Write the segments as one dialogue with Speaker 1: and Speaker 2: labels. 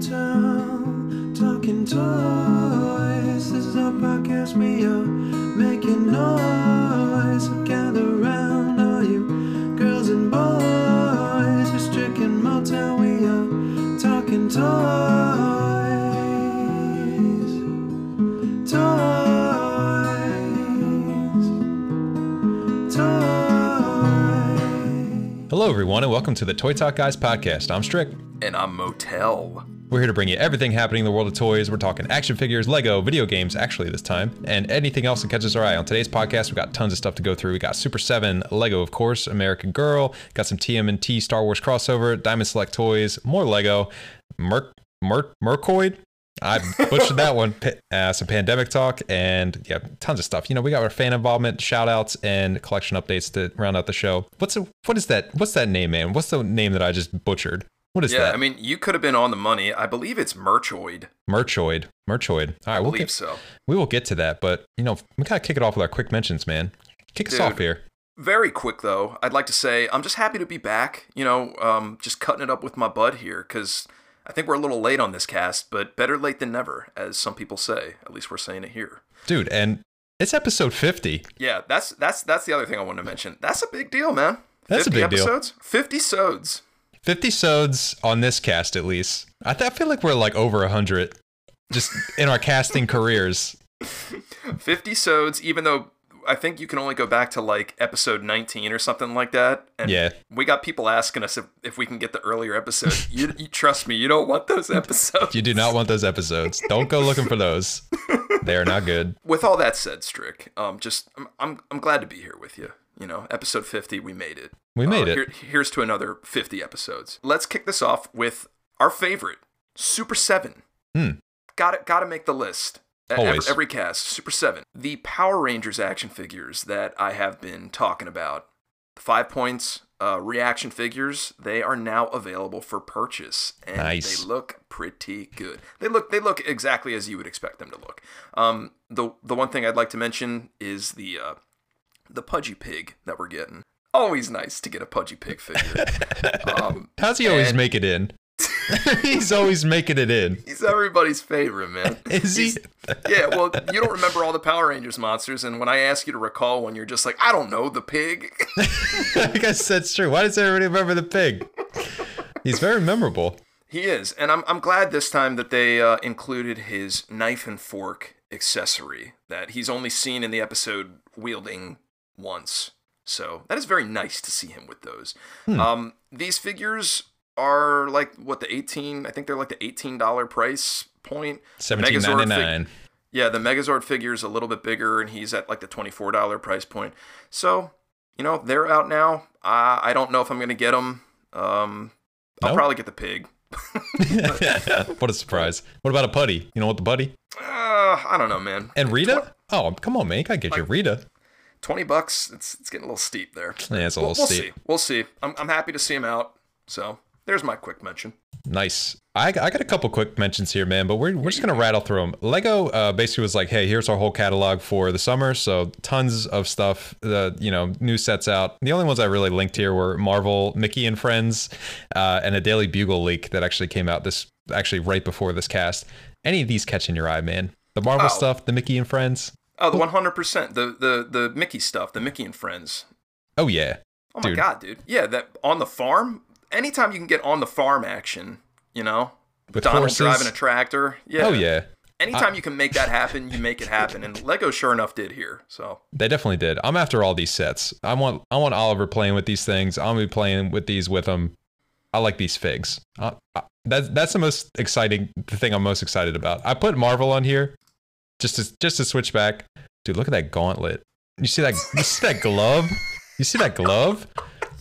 Speaker 1: motel, talking toys. This is our podcast. We are making noise. So gather round, all you girls and boys. We're stricken motel. We are talking toys. Toys. Toys.
Speaker 2: Hello, everyone, and welcome to the Toy Talk Guys podcast. I'm Strick.
Speaker 3: and I'm Motel.
Speaker 2: We're here to bring you everything happening in the world of toys. We're talking action figures, Lego, video games, actually, this time, and anything else that catches our eye. On today's podcast, we've got tons of stuff to go through. We got Super 7, Lego, of course, American Girl, got some TMNT Star Wars crossover, Diamond Select Toys, more Lego, Merc, Merc, Mercoid. I butchered that one. Uh, some pandemic talk and yeah, tons of stuff. You know, we got our fan involvement, shout outs, and collection updates to round out the show. What's a, what is that? What's that name, man? What's the name that I just butchered? What is
Speaker 3: Yeah,
Speaker 2: that?
Speaker 3: I mean, you could have been on the money. I believe it's Merchoid.
Speaker 2: Merchoid. Merchoid. All right,
Speaker 3: I
Speaker 2: we'll
Speaker 3: believe
Speaker 2: get,
Speaker 3: so.
Speaker 2: we will get to that, but you know, we gotta kick it off with our quick mentions, man. Kick us off here.
Speaker 3: Very quick though. I'd like to say I'm just happy to be back. You know, um, just cutting it up with my bud here because I think we're a little late on this cast, but better late than never, as some people say. At least we're saying it here.
Speaker 2: Dude, and it's episode 50.
Speaker 3: Yeah, that's that's that's the other thing I wanted to mention. That's a big deal, man.
Speaker 2: That's a
Speaker 3: 50
Speaker 2: big deal.
Speaker 3: episodes? 50 sods.
Speaker 2: 50 sods on this cast at least. I, th- I feel like we're like over 100 just in our casting careers.
Speaker 3: 50 sods, even though I think you can only go back to like episode 19 or something like that. And
Speaker 2: Yeah.
Speaker 3: we got people asking us if, if we can get the earlier episodes. you, you trust me, you don't want those episodes.
Speaker 2: You do not want those episodes. Don't go looking for those. They are not good.
Speaker 3: With all that said, Strick, um, just I'm, I'm I'm glad to be here with you. You know, episode 50, we made it.
Speaker 2: We made
Speaker 3: Uh,
Speaker 2: it.
Speaker 3: here- here's to another 50 episodes. Let's kick this off with our favorite, Super 7.
Speaker 2: Hmm.
Speaker 3: Got it. Got to make the list. E- Every,
Speaker 2: Always.
Speaker 3: every cast, Super 7. The Power Rangers action figures that I have been talking about, the five points uh, reaction figures, they are now available for purchase, and
Speaker 2: Nice.
Speaker 3: they look pretty good. They look they look exactly as you would expect them to look. Um, the the one thing I'd like to mention is the uh, the pudgy pig that we're getting. Always nice to get a pudgy pig figure. um,
Speaker 2: How's he always
Speaker 3: and-
Speaker 2: make it in? He's always making it in.
Speaker 3: he's everybody's favorite, man.
Speaker 2: Is he?
Speaker 3: Yeah, well, you don't remember all the Power Rangers monsters, and when I ask you to recall one, you're just like, I don't know, the pig.
Speaker 2: I guess that's true. Why does everybody remember the pig? He's very memorable.
Speaker 3: he is, and I'm I'm glad this time that they uh, included his knife and fork accessory that he's only seen in the episode wielding once. So that is very nice to see him with those.
Speaker 2: Hmm.
Speaker 3: Um, these figures are like what the 18. I think they're like the 18 dollar price point.
Speaker 2: Seventeen ninety nine.
Speaker 3: Yeah, the Megazord figure is a little bit bigger, and he's at like the twenty-four dollar price point. So, you know, they're out now. Uh, I don't know if I'm gonna get them. Um, I'll
Speaker 2: No?
Speaker 3: probably get the pig.
Speaker 2: what a surprise. What about a putty? You know what the putty?
Speaker 3: Uh, I don't know, man.
Speaker 2: And Rita? Oh, come on, man. I get your Rita.
Speaker 3: Twenty bucks. It's it's getting a little steep there.
Speaker 2: Yeah, it's a
Speaker 3: We'll,
Speaker 2: little
Speaker 3: we'll see. We'll see. I'm I'm happy to see him out. So there's my quick mention.
Speaker 2: Nice. I, I got a couple quick mentions here, man, but we're, we're just going to rattle through them. Lego uh, basically was like, hey, here's our whole catalog for the summer. So tons of stuff, uh, you know, new sets out. The only ones I really linked here were Marvel, Mickey and Friends, uh, and a Daily Bugle leak that actually came out this actually right before this cast. Any of these catching your eye, man? The Marvel
Speaker 3: Oh.
Speaker 2: stuff, the Mickey and Friends.
Speaker 3: Oh, the 100 percent. The the the Mickey stuff. The Mickey and Friends.
Speaker 2: Oh, yeah.
Speaker 3: Oh my god, dude. Yeah, that on the farm. Anytime you can get on the farm action, you know,
Speaker 2: With
Speaker 3: Donald
Speaker 2: horses.
Speaker 3: driving a tractor. Yeah.
Speaker 2: Oh, yeah.
Speaker 3: Anytime you can make that happen, you make it happen, and Lego sure enough did here. So
Speaker 2: They definitely did. I'm after all these sets. I want I want Oliver playing with these things. I'm gonna be playing with these with him. I like these figs. Uh, that's that's the most exciting the thing I'm most excited about. I put Marvel on here just to just to switch back. Dude, look at that gauntlet. You see that? You see that glove? You see that glove?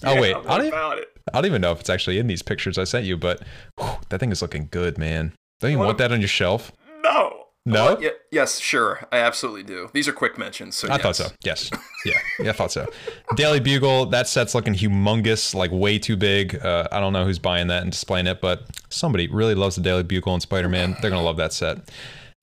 Speaker 2: oh wait, I don't, even? I don't even know if it's actually in these pictures I sent you, but whew, that thing is looking good, man. Don't you want
Speaker 3: a-
Speaker 2: that on your shelf?
Speaker 3: No.
Speaker 2: No?
Speaker 3: Yeah, yes, sure. I absolutely do. These are quick mentions. So
Speaker 2: I
Speaker 3: yes.
Speaker 2: thought so. Yes. Yeah. Yeah, I thought so. Daily Bugle, that set's looking humongous, like way too big. Uh, I don't know who's buying that and displaying it, but somebody really loves the Daily Bugle and Spider Man. They're going to love that set.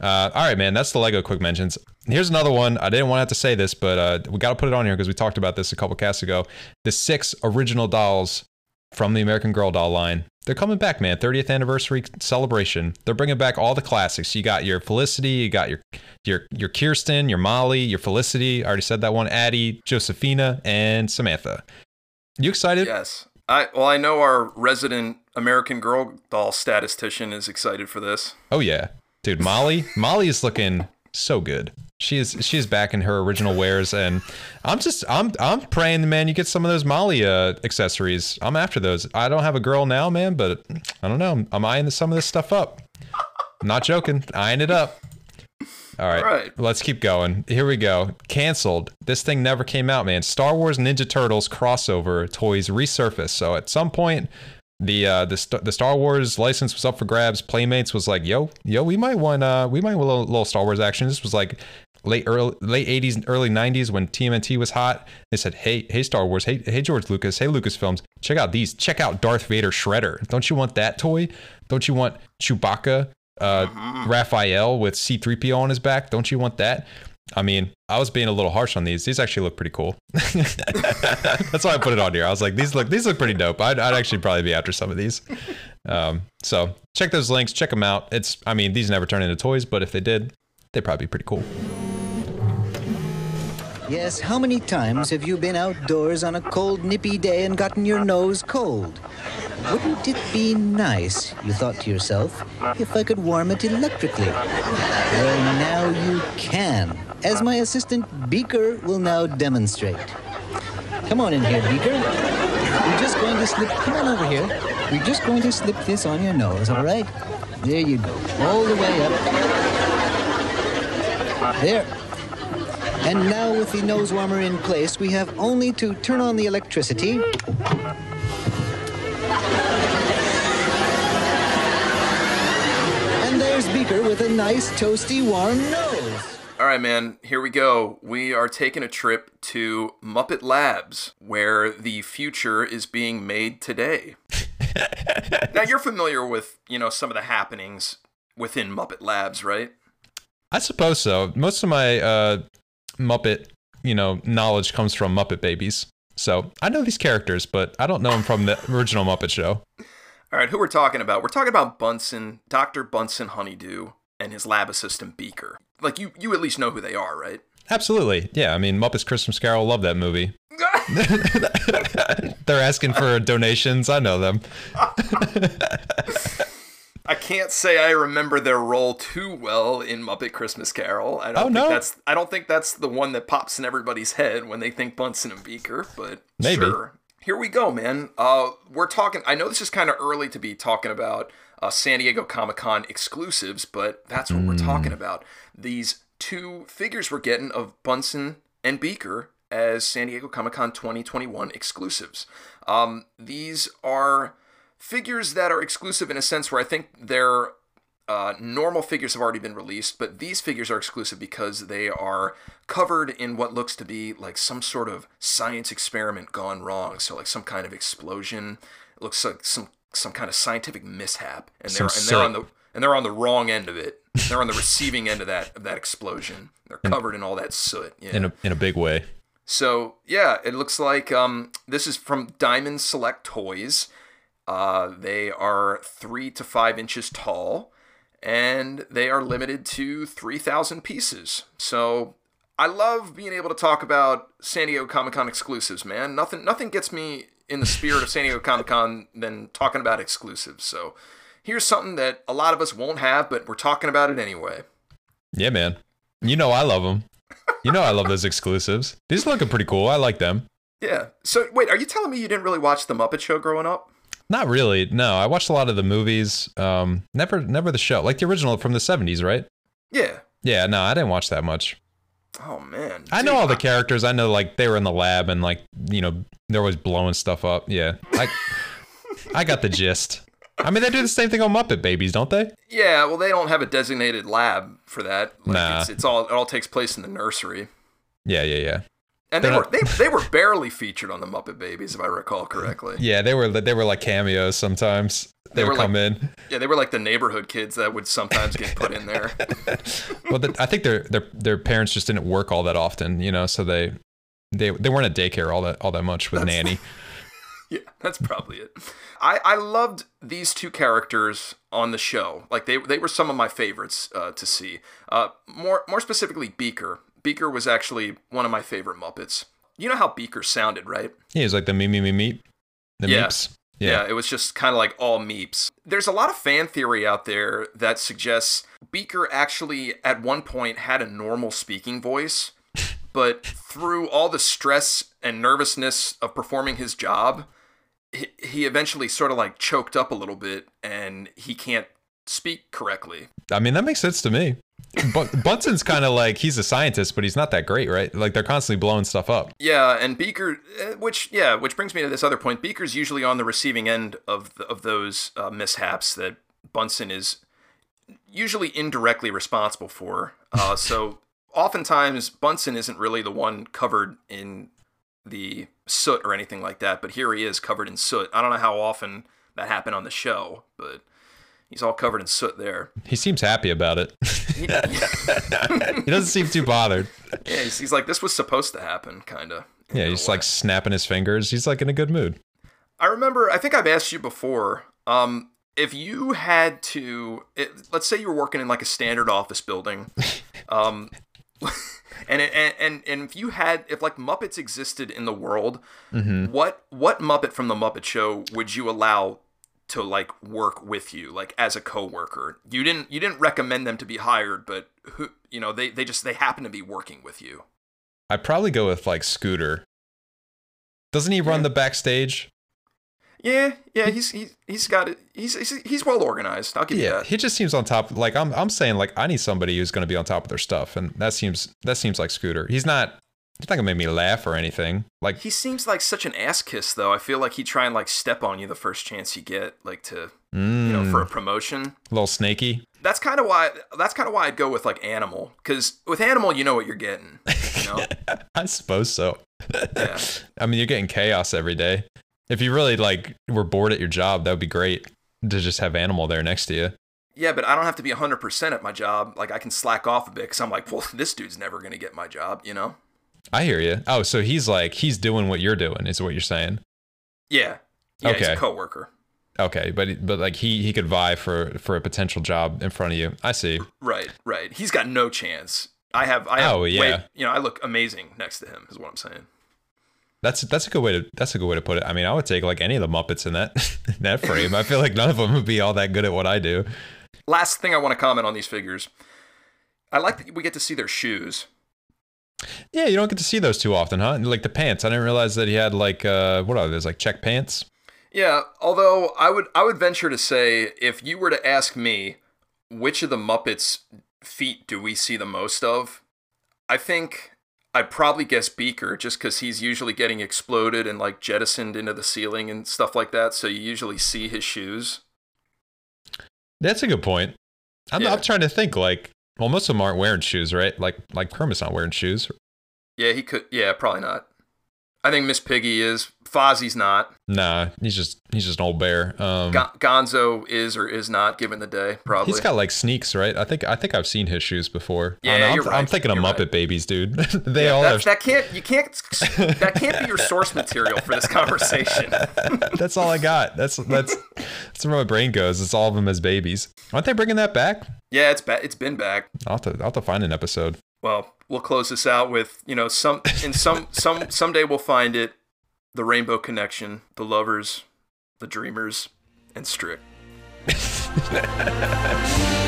Speaker 2: Uh, all right, man. That's the Lego quick mentions. Here's another one. I didn't want to have to say this, but uh, we got to put it on here because we talked about this a couple casts ago. The six original dolls from the American Girl doll line. They're coming back, man. 30th anniversary celebration. They're bringing back all the classics. You got your Felicity, you got your your your Kirsten, your Molly, your Felicity. I already said that one. Addie, Josefina, and Samantha. You excited?
Speaker 3: Yes. I well, I know our resident American Girl doll statistician is excited for this.
Speaker 2: Oh yeah, dude. Molly, Molly is looking so good. She is she's back in her original wares, and I'm just I'm I'm praying, man. You get some of those Molly uh, accessories. I'm after those. I don't have a girl now, man, but I don't know. I'm eyeing some of this stuff up. not joking, eyeing it up. All right,
Speaker 3: All right.
Speaker 2: let's keep going. Here we go. Cancelled. This thing never came out, man. Star Wars Ninja Turtles crossover toys resurfaced. So at some point, the uh, the St- the Star Wars license was up for grabs. Playmates was like, "Yo, yo, we might want uh, we might want a little, little Star Wars action." This was like late early late 80s early 90s when TMNT was hot. They said, "Hey, hey Star Wars, hey hey George Lucas, hey Lucasfilms, check out these. Check out Darth Vader Shredder. Don't you want that toy? Don't you want Chewbacca uh, Raphael with C3PO on his back? Don't you want that?" I mean, I was being a little harsh on these. These actually look pretty cool. That's why I put it on here. I was like, these look these look pretty dope. I'd, I'd actually probably be after some of these. Um, so check those links, check them out. It's I mean, these never turn into toys, but if they did, they'd probably be pretty cool.
Speaker 4: Yes, how many times have you been outdoors on a cold, nippy day and gotten your nose cold? Wouldn't it be nice, you thought to yourself, if I could warm it electrically? Well, now you can, as my assistant Beaker will now demonstrate. Come on in here, Beaker. We're just going to slip, come on over here. We're just going to slip this on your nose, all right? There you go, all the way up. There. And now with the nose warmer in place, we have only to turn on the electricity. And there's Beaker with a nice toasty warm nose.
Speaker 3: All right, man, here we go. We are taking a trip to Muppet Labs, where the future is being made today. now, you're familiar with, you know, some of the happenings within Muppet Labs, right?
Speaker 2: I suppose so. Most of my uh, Muppet, you know, knowledge comes from Muppet Babies. So I know these characters, but I don't know them from the original Muppet Show.
Speaker 3: All right, who we're talking about? We're talking about Bunsen, Dr. Bunsen Honeydew, and his lab assistant Beaker. Like, you, you at least know who they are, right?
Speaker 2: Absolutely. Yeah, I mean, Muppets Christmas Carol, love that movie. They're asking for donations. I know them.
Speaker 3: I can't say I remember their role too well in Muppet Christmas Carol. I don't
Speaker 2: Oh,
Speaker 3: think
Speaker 2: no?
Speaker 3: that's I don't think that's the one that pops in everybody's head when they think Bunsen and Beaker, but
Speaker 2: Maybe.
Speaker 3: sure. Here we go, man. Uh, we're talking. I know this is kind of early to be talking about uh, San Diego Comic Con exclusives, but that's what we're talking about. These two figures we're getting of Bunsen and Beaker as San Diego Comic Con 2021 exclusives. Um, these are figures that are exclusive in a sense where I think they're uh, normal figures have already been released, but these figures are exclusive because they are covered in what looks to be like some sort of science experiment gone wrong. So like some kind of explosion. It looks like some some kind of scientific mishap, and they're and they're on the and they're on the wrong end of it. They're on the receiving end of that of that explosion. They're covered in all that soot. Yeah.
Speaker 2: In a, in a big way.
Speaker 3: So yeah, it looks like um, this is from Diamond Select Toys. Uh, they are three to five inches tall, and they are limited to three thousand pieces. So I love being able to talk about San Diego Comic Con exclusives, man. Nothing, nothing gets me in the spirit of San Diego Comic Con than talking about exclusives. So here's something that a lot of us won't have, but we're talking about it anyway.
Speaker 2: Yeah, man. You know I love them. You know I love those exclusives. These are looking pretty cool. I like them.
Speaker 3: Yeah. So wait, are you telling me you didn't really watch the Muppet Show growing up?
Speaker 2: Not really. No, I watched a lot of the movies. Um, never, never the show, like the original from the '70s, right?
Speaker 3: Yeah.
Speaker 2: Yeah, no, I didn't watch that much.
Speaker 3: Oh man.
Speaker 2: I know
Speaker 3: Dude,
Speaker 2: all the characters. I know like they were in the lab and like you know they're always blowing stuff up. Yeah, I, I got the gist. I mean, they do the same thing on Muppet Babies, don't they?
Speaker 3: Yeah, well, they don't have a designated lab for that. Like,
Speaker 2: Nah.
Speaker 3: it's, it's all it all takes place in the nursery.
Speaker 2: Yeah, yeah, yeah.
Speaker 3: And they
Speaker 2: They're
Speaker 3: were
Speaker 2: not-
Speaker 3: they, they were barely featured on the Muppet Babies, if I recall correctly.
Speaker 2: Yeah, they were they were like cameos sometimes. They,
Speaker 3: They were
Speaker 2: come
Speaker 3: like-
Speaker 2: in.
Speaker 3: Yeah, they were like the neighborhood kids that would sometimes get put in there.
Speaker 2: Well, the, I think their their their parents just didn't work all that often, you know, so they they they weren't at daycare all that all that much with nanny.
Speaker 3: Yeah, that's probably it. I, I loved these two characters on the show. Like they they were some of my favorites uh, to see. Uh, more more specifically, Beaker. Beaker was actually one of my favorite Muppets. You know how Beaker sounded, right?
Speaker 2: He was like the me me me meep. The
Speaker 3: Yeah.
Speaker 2: meeps.
Speaker 3: Yeah,
Speaker 2: Yeah.
Speaker 3: it was just kind of like all meeps. There's a lot of fan theory out there that suggests Beaker actually at one point had a normal speaking voice, but through all the stress and nervousness of performing his job, he, he eventually sort of like choked up a little bit and he can't speak correctly.
Speaker 2: I mean, that makes sense to me. But Bunsen's kind of like he's a scientist, but he's not that great, right? Like they're constantly blowing stuff up.
Speaker 3: Yeah, and Beaker, eh, which yeah, which brings me to this other point. Beaker's usually on the receiving end of the, of those uh, mishaps that Bunsen is usually indirectly responsible for. Uh, so oftentimes Bunsen isn't really the one covered in the soot or anything like that, but here he is covered in soot. I don't know how often that happened on the show, but he's all covered in soot there.
Speaker 2: He seems happy about it.
Speaker 3: He-
Speaker 2: he doesn't seem too bothered.
Speaker 3: yeah, he's, he's like this was supposed to happen, kind of.
Speaker 2: Yeah, he's like snapping his fingers. He's like in a good mood.
Speaker 3: I remember, I think I've asked you before, um, if you had to, it, let's say you were working in like a standard office building, um, and, it, and and and if you had, if like Muppets existed in the world, what what Muppet from the Muppet Show would you allow to like work with you, like as a coworker? You didn't you didn't recommend them to be hired, but who you know they they just they happen to be working with you.
Speaker 2: I'd probably go with like Scooter. Doesn't he run
Speaker 3: Yeah.
Speaker 2: the backstage?
Speaker 3: Yeah, yeah, he's he's he's got it. He's he's, he's well organized. I'll give you
Speaker 2: Yeah,
Speaker 3: that.
Speaker 2: he just seems on top. Like I'm, I'm saying, like I need somebody who's going to be on top of their stuff, and that seems that seems like Scooter. He's not. He's not gonna make me laugh or anything. Like
Speaker 3: He seems like such an ass kiss, though. I feel like he'd try and like step on you the first chance you get, like to you know
Speaker 2: mm,
Speaker 3: for a promotion.
Speaker 2: a little snaky.
Speaker 3: That's kind of why. That's kind of why I'd go with like Animal, because with Animal, you know what you're getting. You know,
Speaker 2: I suppose so.
Speaker 3: yeah.
Speaker 2: I mean, you're getting chaos every day. If you really like were bored at your job, that would be great to just have Animal there next to you.
Speaker 3: Yeah, but I don't have to be 100% at my job. Like I can slack off a bit because I'm like, well, this dude's never gonna get my job. You know?
Speaker 2: I hear you. Oh, so he's like he's doing what you're doing, is what you're saying?
Speaker 3: Yeah. Yeah, he's a
Speaker 2: Okay.
Speaker 3: coworker.
Speaker 2: Okay, but but like he he could vie for for a potential job in front of you. I see.
Speaker 3: Right, right. He's got no chance. I have. I have
Speaker 2: Oh,
Speaker 3: way-
Speaker 2: yeah.
Speaker 3: you know, I look amazing next to him. Is what I'm saying.
Speaker 2: That's that's a good way to that's a good way to put it. I mean, I would take like any of the Muppets in that in that frame. I feel like none of them would be all that good at what I do.
Speaker 3: Last thing I want to comment on these figures. I like that we get to see their shoes.
Speaker 2: Yeah, you don't get to see those too often, huh? Like the pants. I didn't realize that he had like uh what are those like check pants?
Speaker 3: Yeah, although I would I would venture to say if you were to ask me which of the Muppets feet do we see the most of, I think I'd probably guess Beaker just cuz he's usually getting exploded and like jettisoned into the ceiling and stuff like that, so you usually see his shoes.
Speaker 2: That's a good point. I'm,
Speaker 3: Yeah.
Speaker 2: I'm trying to think like well, most of them aren't wearing shoes, right? Like like Kermit's not wearing shoes.
Speaker 3: Yeah, he could yeah, probably not. I think Miss Piggy is. Fozzie's not.
Speaker 2: Nah, he's just he's just an old bear. Um,
Speaker 3: Gon- Gonzo is or is not given the day, probably.
Speaker 2: he's got like sneaks, right? I think I think I've seen his shoes before.
Speaker 3: Yeah,
Speaker 2: know, I'm,
Speaker 3: you're
Speaker 2: I'm
Speaker 3: right.
Speaker 2: thinking of Muppet
Speaker 3: right.
Speaker 2: Babies, dude. they
Speaker 3: Yeah,
Speaker 2: all
Speaker 3: that,
Speaker 2: have.
Speaker 3: that can't you can't that can't be your source material for this conversation.
Speaker 2: that's all I got. That's that's that's where my brain goes. It's all of them as babies. Aren't they bringing that back?
Speaker 3: Yeah, it's ba- it's been back.
Speaker 2: I'll have to I'll have to find an episode.
Speaker 3: Well, we'll close this out with you know some in some some someday we'll find it, the Rainbow Connection, the lovers, the dreamers, and Strick.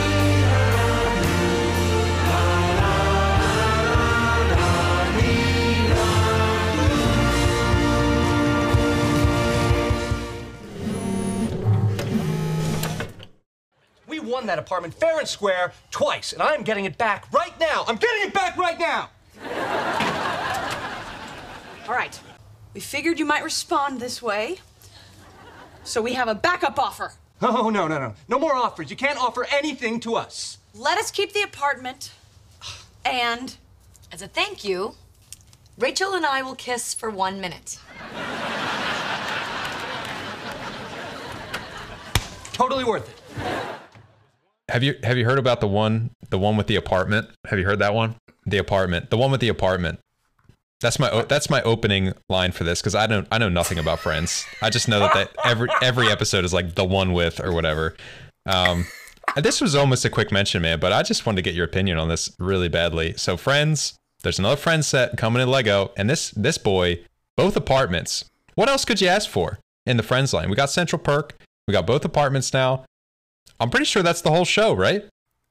Speaker 5: won that apartment fair and square twice, and I'm getting it back right now. I'm getting it back right now.
Speaker 6: All right. We figured you might respond this way. So we have a backup offer.
Speaker 5: Oh, no, no, no. No more offers. You can't offer anything to us.
Speaker 6: Let us keep the apartment. And
Speaker 7: As a thank you, Rachel and I will kiss for one minute.
Speaker 5: Totally worth it.
Speaker 2: Have you have you heard about the one the one with the apartment? Have you heard that one? The apartment. The one with the apartment. That's my that's my opening line for this because I don't I know nothing about Friends. I just know that, that every every episode is like the one with or whatever. Um, this was almost a quick mention, man, but I just wanted to get your opinion on this really badly. So Friends, there's another Friends set coming in Lego, and this this boy, both apartments. What else could you ask for in the Friends line? We got Central Perk, we got both apartments now. I'm pretty sure that's the whole show, right?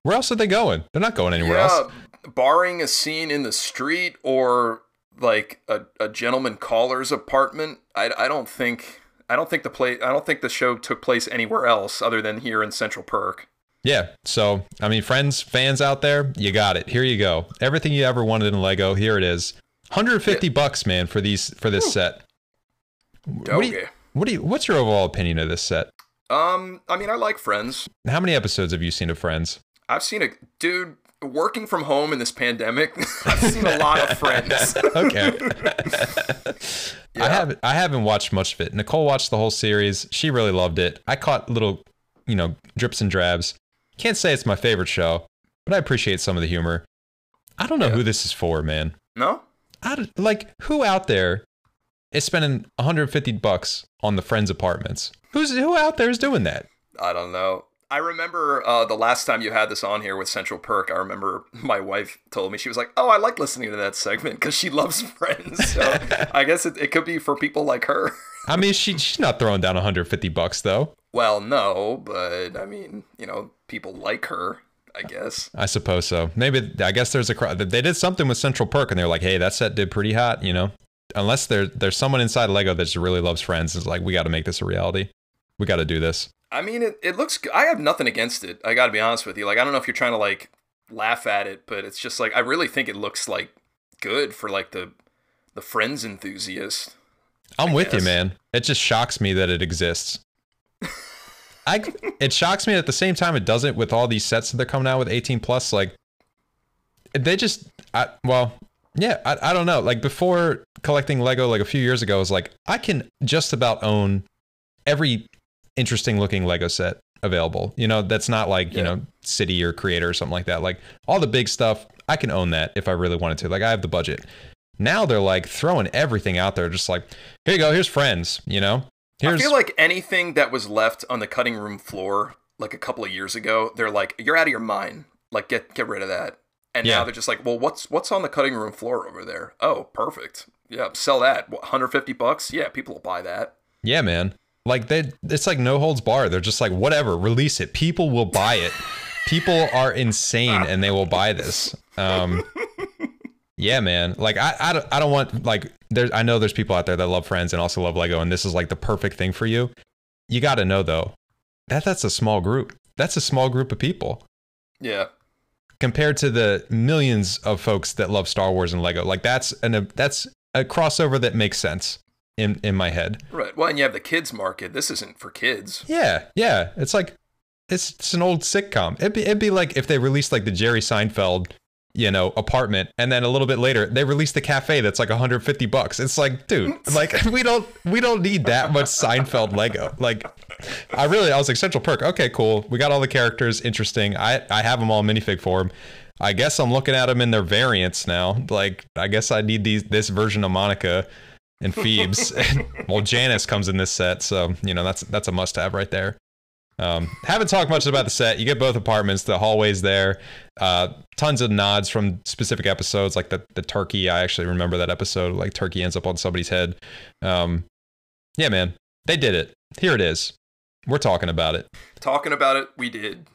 Speaker 2: Where else are they going? They're not going anywhere else.
Speaker 3: barring a scene in the street or like a, a gentleman caller's apartment, I, I don't think I don't think the play I don't think the show took place anywhere else other than here in Central Perk.
Speaker 2: Yeah. So, I mean, friends, fans out there, you got it. Here you go. Everything you ever wanted in Lego, here it is. 150 bucks, man, for these for this set. What do you,
Speaker 3: Okay.
Speaker 2: what do you what's your overall opinion of this set?
Speaker 3: Um, I mean, I like Friends.
Speaker 2: How many episodes have you seen of Friends?
Speaker 3: I've seen a dude working from home in this pandemic. I've seen a lot of Friends.
Speaker 2: Okay. I haven't I haven't watched much of it. Nicole watched the whole series. She really loved it. I caught little, you know, drips and drabs. Can't say it's my favorite show, but I appreciate some of the humor. I don't know who this is for, man.
Speaker 3: no,
Speaker 2: I like who out there is spending 150 bucks on the friends apartments? Who's who out there is doing that?
Speaker 3: I don't know. I remember uh, the last time you had this on here with Central Perk. I remember my wife told me she was like, "Oh, I like listening to that segment because she loves Friends." So I guess it, it could be for people like her.
Speaker 2: I mean, she she's not throwing down 150 bucks though.
Speaker 3: Well, no, but I mean, you know, people like her. I guess.
Speaker 2: I suppose so. Maybe I guess there's a they did something with Central Perk and they're like, hey, that set did pretty hot, you know. Unless there there's someone inside Lego that just really loves Friends, is like, we got to make this a reality. We got to do this.
Speaker 3: I mean, it, it looks. I have nothing against it. I got to be honest with you. Like, I don't know if you're trying to like laugh at it, but it's just like I really think it looks like good for like the the Friends enthusiast.
Speaker 2: I'm with you, man. It just shocks me that it exists. I it shocks me at the same time it doesn't with all these sets that they're coming out with 18 plus. Like they just, I well, yeah, I, I don't know. Like before collecting Lego, like a few years ago, I was like, I can just about own every interesting looking Lego set available. You know, that's not like you know City or Creator or something like that. Like all the big stuff, I can own that if I really wanted to. Like I have the budget. Now they're like throwing everything out there, just like here you go, here's friends. You know, here's
Speaker 3: I feel like anything that was left on the cutting room floor like a couple of years ago, they're like, "You're out of your mind. Like, get get rid of that." And
Speaker 2: Yeah.
Speaker 3: now they're just like, "Well, what's what's on the cutting room floor over there? Oh, perfect. Yeah, sell that. What, 150 bucks? Yeah, people will buy that."
Speaker 2: Yeah, man. Like they it's like no holds bar. They're just like whatever, release it. People will buy it. People are insane and they will buy this. Um Yeah, man. Like I I don't, I don't want like there's I know there's people out there that love Friends and also love Lego and this is like the perfect thing for you. You got to know though. That that's a small group. That's a small group of people
Speaker 3: Yeah.
Speaker 2: Compared to the millions of folks that love Star Wars and Lego. Like that's an that's a crossover that makes sense in in my head.
Speaker 3: Right. Well, and you have the kids market. This isn't for kids.
Speaker 2: Yeah, yeah. It's like it's, it's an old sitcom. It'd be it'd be like if they released like the Jerry Seinfeld, you know, apartment, and then a little bit later they released the cafe that's like 150 bucks. It's like, dude, like we don't we don't need that much Seinfeld Lego. Like, I really I was like Central Perk. Okay, cool. We got all the characters. Interesting. I I have them all in minifig form. I guess I'm looking at them in their variants now. Like, I guess I need these this version of Monica and Phoebes. well, Janice comes in this set, so you know that's that's a must-have right there. Um, haven't talked much about the set. You get both apartments, the hallways there, uh, tons of nods from specific episodes, like the the turkey. I actually remember that episode. Like turkey ends up on somebody's head. Um, yeah, man, they did it. Here it is. We're talking about it.
Speaker 3: Talking about it, we did.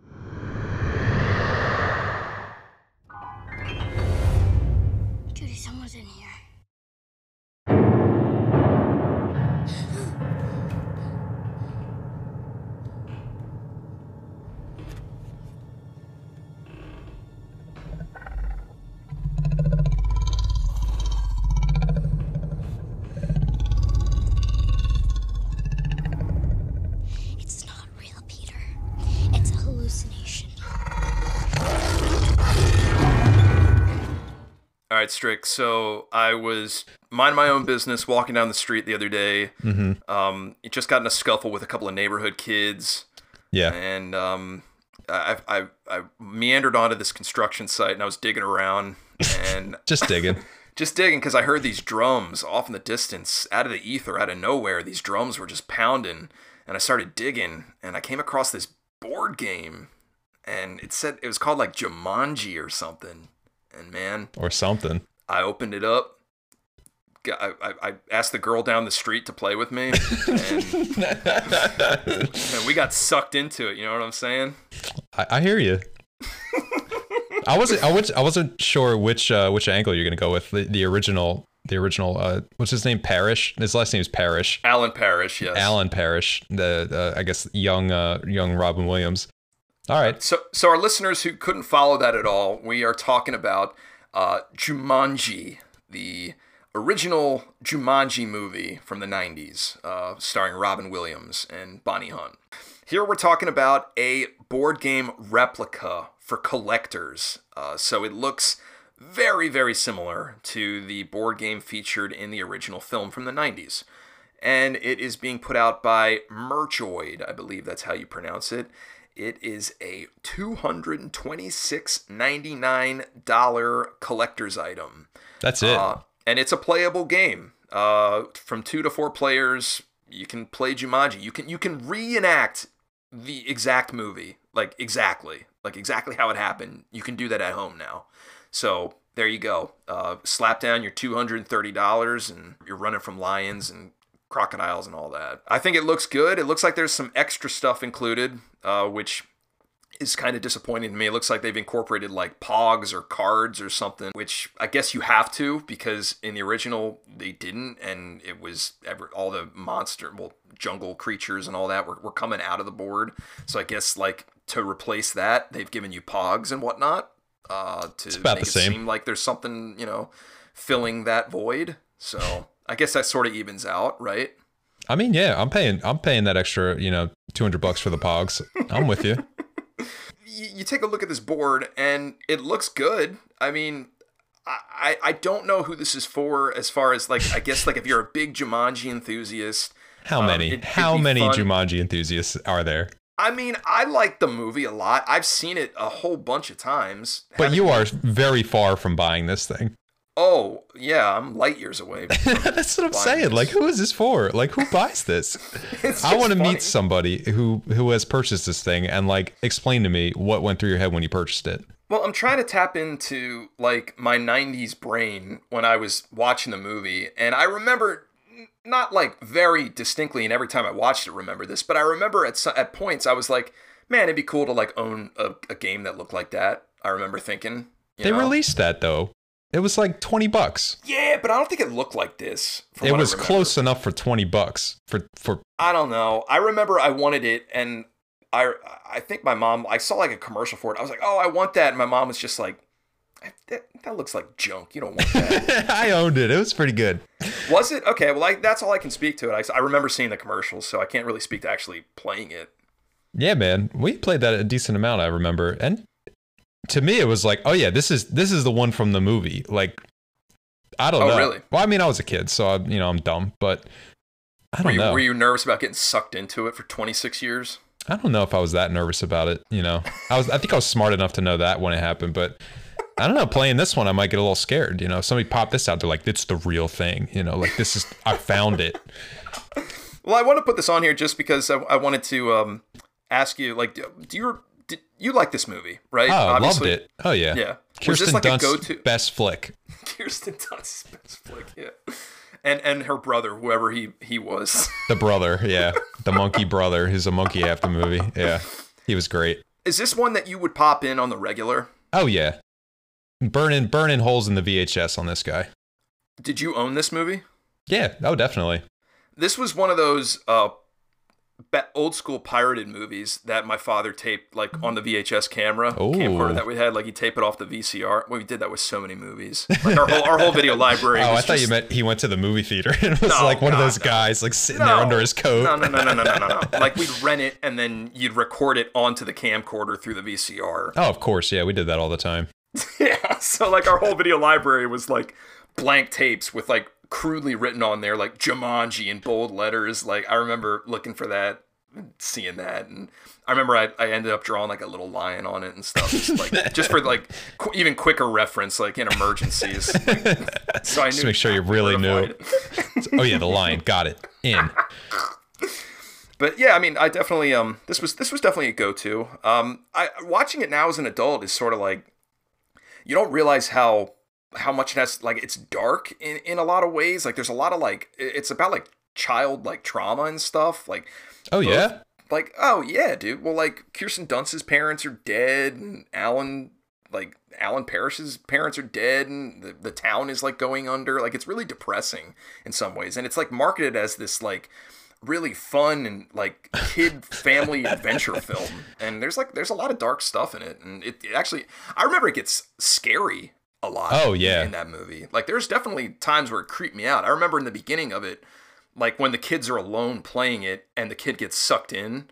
Speaker 3: Strick. So I was minding my own business, walking down the street the other day.
Speaker 2: Mm-hmm.
Speaker 3: Um, it just got in a scuffle with a couple of neighborhood kids,
Speaker 2: Yeah.
Speaker 3: and um, I, I I meandered onto this construction site, and I was digging around, and
Speaker 2: Just digging.
Speaker 3: just digging because I heard these drums off in the distance, out of the ether, out of nowhere. These drums were just pounding, and I started digging, and I came across this board game, and it said it was called like Jumanji or something. And man,
Speaker 2: Or something.
Speaker 3: I opened it up. I, I, I asked the girl down the street to play with me, and, and we got sucked into it. You know what I'm saying?
Speaker 2: I, I hear you. I wasn't. I was. I wasn't sure which uh, which angle you're gonna go with. The, the original. The original. Uh, what's his name? Parrish. His last name is Parrish.
Speaker 3: Alan Parrish, yes.
Speaker 2: Alan Parrish. The uh, I guess young uh, young Robin Williams. All right.
Speaker 3: So, so our listeners who couldn't follow that at all, we are talking about uh, Jumanji, the original Jumanji movie from the 90s, uh, starring Robin Williams and Bonnie Hunt. Here we're talking about a board game replica for collectors. Uh, so it looks very, very similar to the board game featured in the original film from the 90s. And it is being put out by Merchoid, I believe that's how you pronounce it. It is a $226.99 collector's item.
Speaker 2: That's it.
Speaker 3: Uh, and it's a playable game. Uh, from two to four players, you can play Jumanji. You can you can reenact the exact movie, like exactly, like exactly how it happened. You can do that at home now. So there you go. Uh, slap down your two hundred and thirty dollars, and you're running from lions and crocodiles and all that. I think it looks good. It looks like there's some extra stuff included, uh, which is kind of disappointing to me. It looks like they've incorporated like pogs or cards or something, which I guess you have to because in the original they didn't, and it was ever all the monster, well, jungle creatures and all that were, were coming out of the board. So I guess like to replace that, they've given you pogs and whatnot uh, to make it
Speaker 2: same.
Speaker 3: seem like there's something you know filling that void. So I guess that sort of evens out, right?
Speaker 2: I mean, yeah, I'm paying. I'm paying that extra. You know, two hundred bucks for the Pogs. I'm with you.
Speaker 3: you, take a look at this board and it looks good. I mean, I, I don't know who this is for as far as like I guess like if you're a big Jumanji enthusiast.
Speaker 2: How
Speaker 3: um,
Speaker 2: many?
Speaker 3: it-
Speaker 2: how many
Speaker 3: fun.
Speaker 2: Jumanji enthusiasts are there?
Speaker 3: I mean, I like the movie a lot. I've seen it a whole bunch of times.
Speaker 2: But you are very far from buying this thing.
Speaker 3: Oh yeah, I'm light years away.
Speaker 2: That's what I'm saying.
Speaker 3: this.
Speaker 2: Like, who is this for? Like, who buys this? I want to meet somebody who who has purchased this thing and like explain to me what went through your head when you purchased it.
Speaker 3: Well, I'm trying to tap into like my 90s brain when I was watching the movie and I remember not like very distinctly and every time I watched it remember this, but I remember at at points I was like, man, it'd be cool to like own a, a game that looked like that. I remember thinking, you
Speaker 2: They
Speaker 3: know?
Speaker 2: released that though. It was like 20 bucks.
Speaker 3: Yeah, but I don't think it looked like this.
Speaker 2: It was close enough for 20 bucks for for
Speaker 3: I don't know. I remember I wanted it, and I I think my mom. I saw like a commercial for it. I was like, oh, I want that, and my mom was just like, eh, that, that looks like junk. You don't want that.
Speaker 2: I owned it. It was pretty good.
Speaker 3: was it okay? Well, I, that's all I can speak to it. I, I remember seeing the commercials, so I can't really speak to actually playing it.
Speaker 2: Yeah, man. We played that a decent amount, I remember. And to me it was like, "Oh yeah, this is this is the one from the movie." Like I don't
Speaker 3: Oh,
Speaker 2: know.
Speaker 3: really?
Speaker 2: Well, I mean, I was a kid, so I, you know, I'm dumb, but I don't
Speaker 3: you,
Speaker 2: know.
Speaker 3: were you nervous about getting sucked into it for 26 years?
Speaker 2: I don't know if I was that nervous about it, you know. I was I think I was smart enough to know that when it happened, but I don't know, playing this one I might get a little scared, you know. If somebody popped this out, they're like, "It's the real thing." You know, like this is I found it.
Speaker 3: Well, I want to put this on here just because I, I wanted to um, ask you, like, do do you did you like this movie, right?
Speaker 2: Oh, I
Speaker 3: loved
Speaker 2: it. Oh yeah.
Speaker 3: Yeah.
Speaker 2: Kirsten
Speaker 3: like a go-to-
Speaker 2: best flick.
Speaker 3: Kirsten Dunst's best flick, yeah. And and her brother, whoever he he was.
Speaker 2: The brother, yeah. The monkey brother who's a monkey after the movie. Yeah. He was great.
Speaker 3: Is this one that you would pop in on the regular?
Speaker 2: Oh yeah. Burning burning holes in the VHS on this guy.
Speaker 3: Did you own this movie?
Speaker 2: Yeah, oh definitely.
Speaker 3: This was one of those uh old school pirated movies that my father taped like on the VHS camera
Speaker 2: Ooh.
Speaker 3: camcorder that we had. Like he taped it off the VCR. Well, we did that with so many movies. Like our whole our whole video library.
Speaker 2: Oh, I thought you meant he went to the movie theater and was
Speaker 3: No,
Speaker 2: like one of those
Speaker 3: no.
Speaker 2: guys like sitting there under his coat.
Speaker 3: No, no, no, no, no, no, no, no. Like we'd rent it and then you'd record it onto the camcorder through the VCR.
Speaker 2: Oh, of course, yeah, we did that all the time.
Speaker 3: Yeah, so like our whole video library was like blank tapes with like crudely written on there like Jumanji in bold letters. Like I remember looking for that seeing that, and I remember I, I ended up drawing like a little lion on it and stuff, just like just for like qu- even quicker reference, like in emergencies. so I knew
Speaker 2: Just make sure you really knew. oh yeah, the lion. Got it. In.
Speaker 3: But yeah, I mean, I definitely um this was this was definitely a go-to. Um I watching it now as an adult is sort of like you don't realize how how much it has like it's dark in in a lot of ways. Like there's a lot of like it's about like child like trauma and stuff. Like
Speaker 2: Oh yeah.
Speaker 3: like oh yeah, dude. Well, like Kirsten Dunst's parents are dead, and Alan like Alan Parrish's parents are dead, and the, the town is like going under. Like it's really depressing in some ways, and it's like marketed as this like really fun and like kid family adventure film. And there's like there's a lot of dark stuff in it, and it, it actually I remember it gets scary a lot.
Speaker 2: Oh, yeah.
Speaker 3: in that movie. Like there's definitely times where it creeped me out. I remember in the beginning of it like when the kids are alone playing it and the kid gets sucked in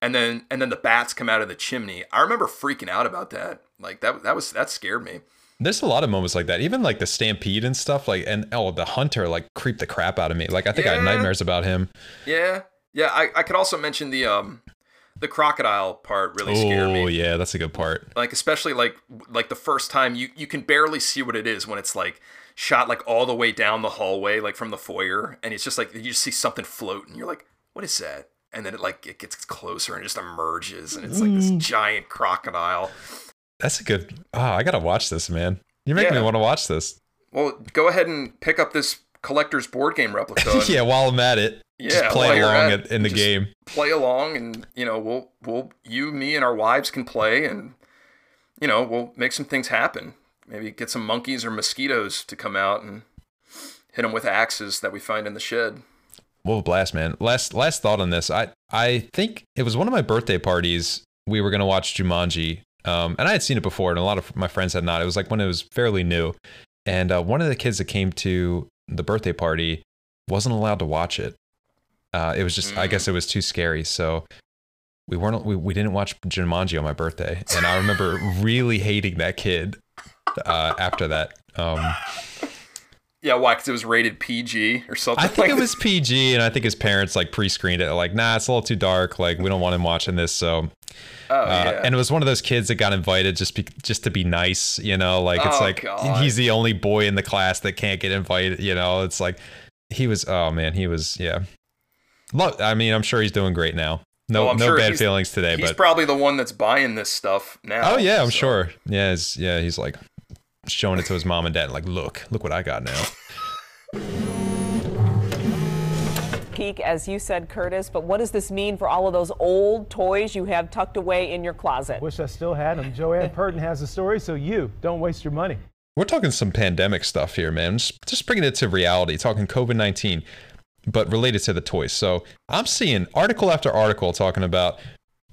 Speaker 3: and then and then the bats come out of the chimney i remember freaking out about that like that that was that scared me
Speaker 2: There's a lot of moments like that. Even like the stampede and stuff. Like and oh, the hunter like creeped the crap out of me. Like I think I had nightmares about him.
Speaker 3: yeah yeah i, I could also mention the um the crocodile part really scared me.
Speaker 2: Oh yeah, that's a good part.
Speaker 3: like especially like like the first time you you can barely see what it is when it's like shot like all the way down the hallway like from the foyer and it's just like you just see something float and you're like what is that and then it like it gets closer and just emerges and it's like this mm. giant crocodile
Speaker 2: That's a good. Oh, I gotta watch this, man. You're making
Speaker 3: Yeah.
Speaker 2: me want to watch this.
Speaker 3: Well, go ahead and pick up this collector's board game replica.
Speaker 2: yeah, while I'm at it,
Speaker 3: Yeah,
Speaker 2: just play along
Speaker 3: at
Speaker 2: in the game.
Speaker 3: Play along, and you know, we'll we'll you, me, and our wives can play, and you know, we'll make some things happen. Maybe get some monkeys or mosquitoes to come out and hit them with axes that we find in the shed.
Speaker 2: What a blast, man. Last last thought on this. I I think it was one of my birthday parties. We were gonna watch Jumanji, um, and I had seen it before, and a lot of my friends had not. It was like when it was fairly new, and uh, one of the kids that came to the birthday party wasn't allowed to watch it. Uh, it was just, I guess, it was too scary. So we weren't, we, we didn't watch Jumanji on my birthday, and I remember really hating that kid uh, after that. Um,
Speaker 3: Yeah, why? Because it was rated PG or something.
Speaker 2: I think
Speaker 3: like
Speaker 2: it was PG, and I think his parents like pre-screened it. Like, nah, it's a little too dark. Like, we don't want him watching this. So,
Speaker 3: Oh
Speaker 2: uh,
Speaker 3: yeah.
Speaker 2: and it was one of those kids that got invited just be, just to be nice. You know, like it's
Speaker 3: Oh,
Speaker 2: like
Speaker 3: God.
Speaker 2: he's the only boy in the class that can't get invited. You know, it's like he was. Oh man, he was. Yeah. Look, I mean, I'm sure he's doing great now. No,
Speaker 3: Oh,
Speaker 2: no
Speaker 3: sure
Speaker 2: bad feelings today.
Speaker 3: He's
Speaker 2: But
Speaker 3: probably the one that's buying this stuff now.
Speaker 2: oh yeah, I'm
Speaker 3: so-
Speaker 2: sure. Yeah, he's, yeah, he's like showing it to his mom and dad. Like, look, look what I got now.
Speaker 8: peak, as you said, Curtis. But what does this mean for all of those old toys you have tucked away in your closet?
Speaker 9: Wish I still had them. Joanne Purton has the story, so you don't waste your money.
Speaker 2: We're talking some pandemic stuff here, man. Just, just bringing it to reality, talking COVID 19, but related to the toys. So I'm seeing article after article talking about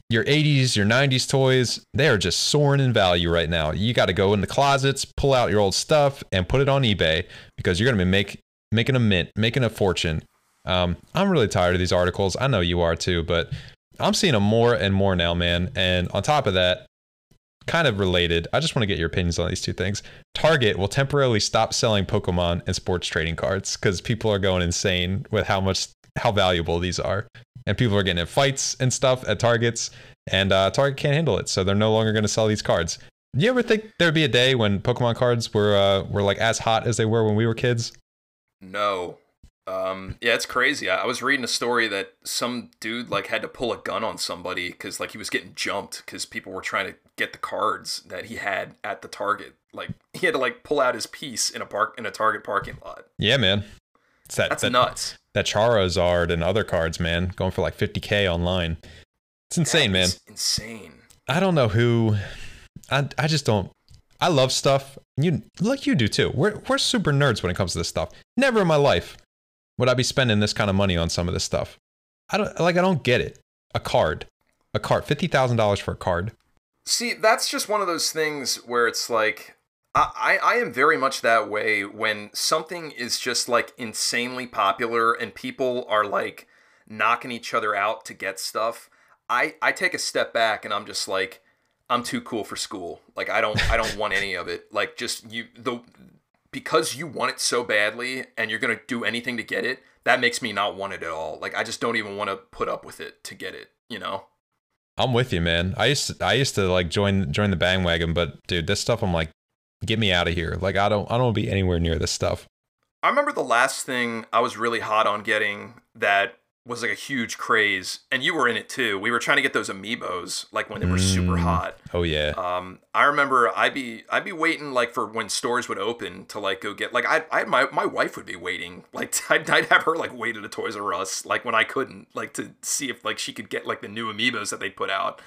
Speaker 2: your 80s, your 90s toys. They are just soaring in value right now. You got to go in the closets, pull out your old stuff, and put it on eBay because you're going to be make, making a mint, making a fortune. Um, I'm really tired of these articles. I know you are too, but I'm seeing them more and more now, man. And on top of that, kind of related. I just want to get your opinions on these two things. Target will temporarily stop selling Pokemon and sports trading cards because people are going insane with how much how valuable these are, and people are getting in fights and stuff at Targets, and uh, Target can't handle it, so they're no longer going to sell these cards. Do you ever think there'd be a day when Pokemon cards were uh, were like as hot as they were when we were kids?
Speaker 3: No. Um, yeah, it's crazy. I, I was reading a story that some dude like had to pull a gun on somebody because like he was getting jumped because people were trying to get the cards that he had at the Target. Like he had to like pull out his piece in a park in a Target parking lot.
Speaker 2: Yeah, man. It's that,
Speaker 3: That's
Speaker 2: that,
Speaker 3: nuts.
Speaker 2: That Charizard and other cards, man, going for like 50k online. It's insane, man.
Speaker 3: Insane.
Speaker 2: I don't know who. I I just don't. I love stuff. You like you do too. We're we're super nerds when it comes to this stuff. Never in my life would I be spending this kind of money on some of this stuff. I don't like. I don't get it. A card, a card, fifty thousand dollars for a card.
Speaker 3: See, that's just one of those things where it's like I, I am very much that way when something is just like insanely popular and people are like knocking each other out to get stuff. I I take a step back and I'm just like I'm too cool for school. Like I don't I don't want any of it. Like just you the because you want it so badly and you're gonna do anything to get it, that makes me not want it at all. Like I just don't even want to put up with it to get it. You know?
Speaker 2: I'm with you, man. I used to, I used to like join join the bandwagon, but dude, this stuff I'm like, get me out of here. Like I don't I don't want to be anywhere near this stuff.
Speaker 3: I remember the last thing I was really hot on getting that was like a huge craze, and you were in it too. We were trying to get those amiibos like when they were super
Speaker 2: Mm.
Speaker 3: hot.
Speaker 2: Oh yeah.
Speaker 3: Um, I remember I'd be I'd be waiting like for when stores would open to like go get like I I my my wife would be waiting like I'd, I'd have her like wait at a Toys R Us like when I couldn't like to see if like she could get like the new amiibos that they put out.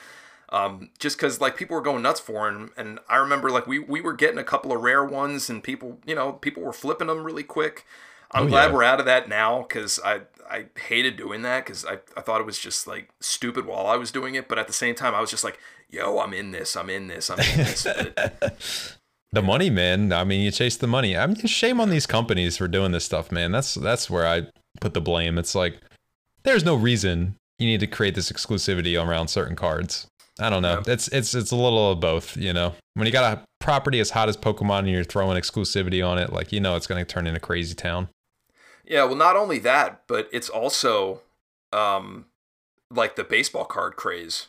Speaker 3: Um, just because like people were going nuts for them, and I remember like we we were getting a couple of rare ones, and people you know people were flipping them really quick. I'm
Speaker 2: Oh,
Speaker 3: glad
Speaker 2: yeah.
Speaker 3: we're out of that now because I I hated doing that because I, I thought it was just like stupid while I was doing it, but at the same time I was just like, yo, I'm in this, I'm in this, I'm in this. But
Speaker 2: The money, man. I mean, you chase the money. I mean, shame on these companies for doing this stuff, man. That's that's where I put the blame. It's like there's no reason you need to create this exclusivity around certain cards. I don't know. It's it's it's a little of both, you know. When you got a property as hot as Pokemon and you're throwing exclusivity on it, like you know it's going to turn into crazy town.
Speaker 3: Yeah, well, not only that, but it's also um like the baseball card craze.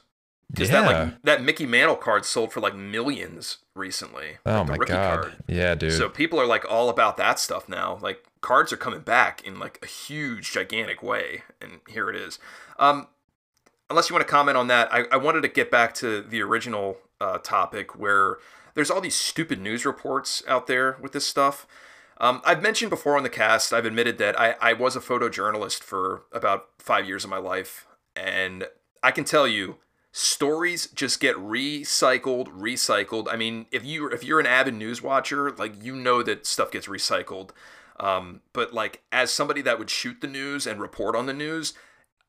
Speaker 3: Because that
Speaker 2: Yeah.
Speaker 3: like that Mickey Mantle card sold for like millions recently.
Speaker 2: Oh
Speaker 3: like
Speaker 2: my god.
Speaker 3: card.
Speaker 2: Yeah, dude.
Speaker 3: So people are like all about that stuff now. Like cards are coming back in like a huge, gigantic way, and here it is. Um, unless you want to comment on that, I, I wanted to get back to the original uh, topic where there's all these stupid news reports out there with this stuff. Um, I've mentioned before on the cast, I've admitted that I, I was a photojournalist for about five years of my life, and I can tell you, stories just get recycled, recycled. I mean, if you if you're an avid news watcher, like you know that stuff gets recycled. Um, but like as somebody that would shoot the news and report on the news,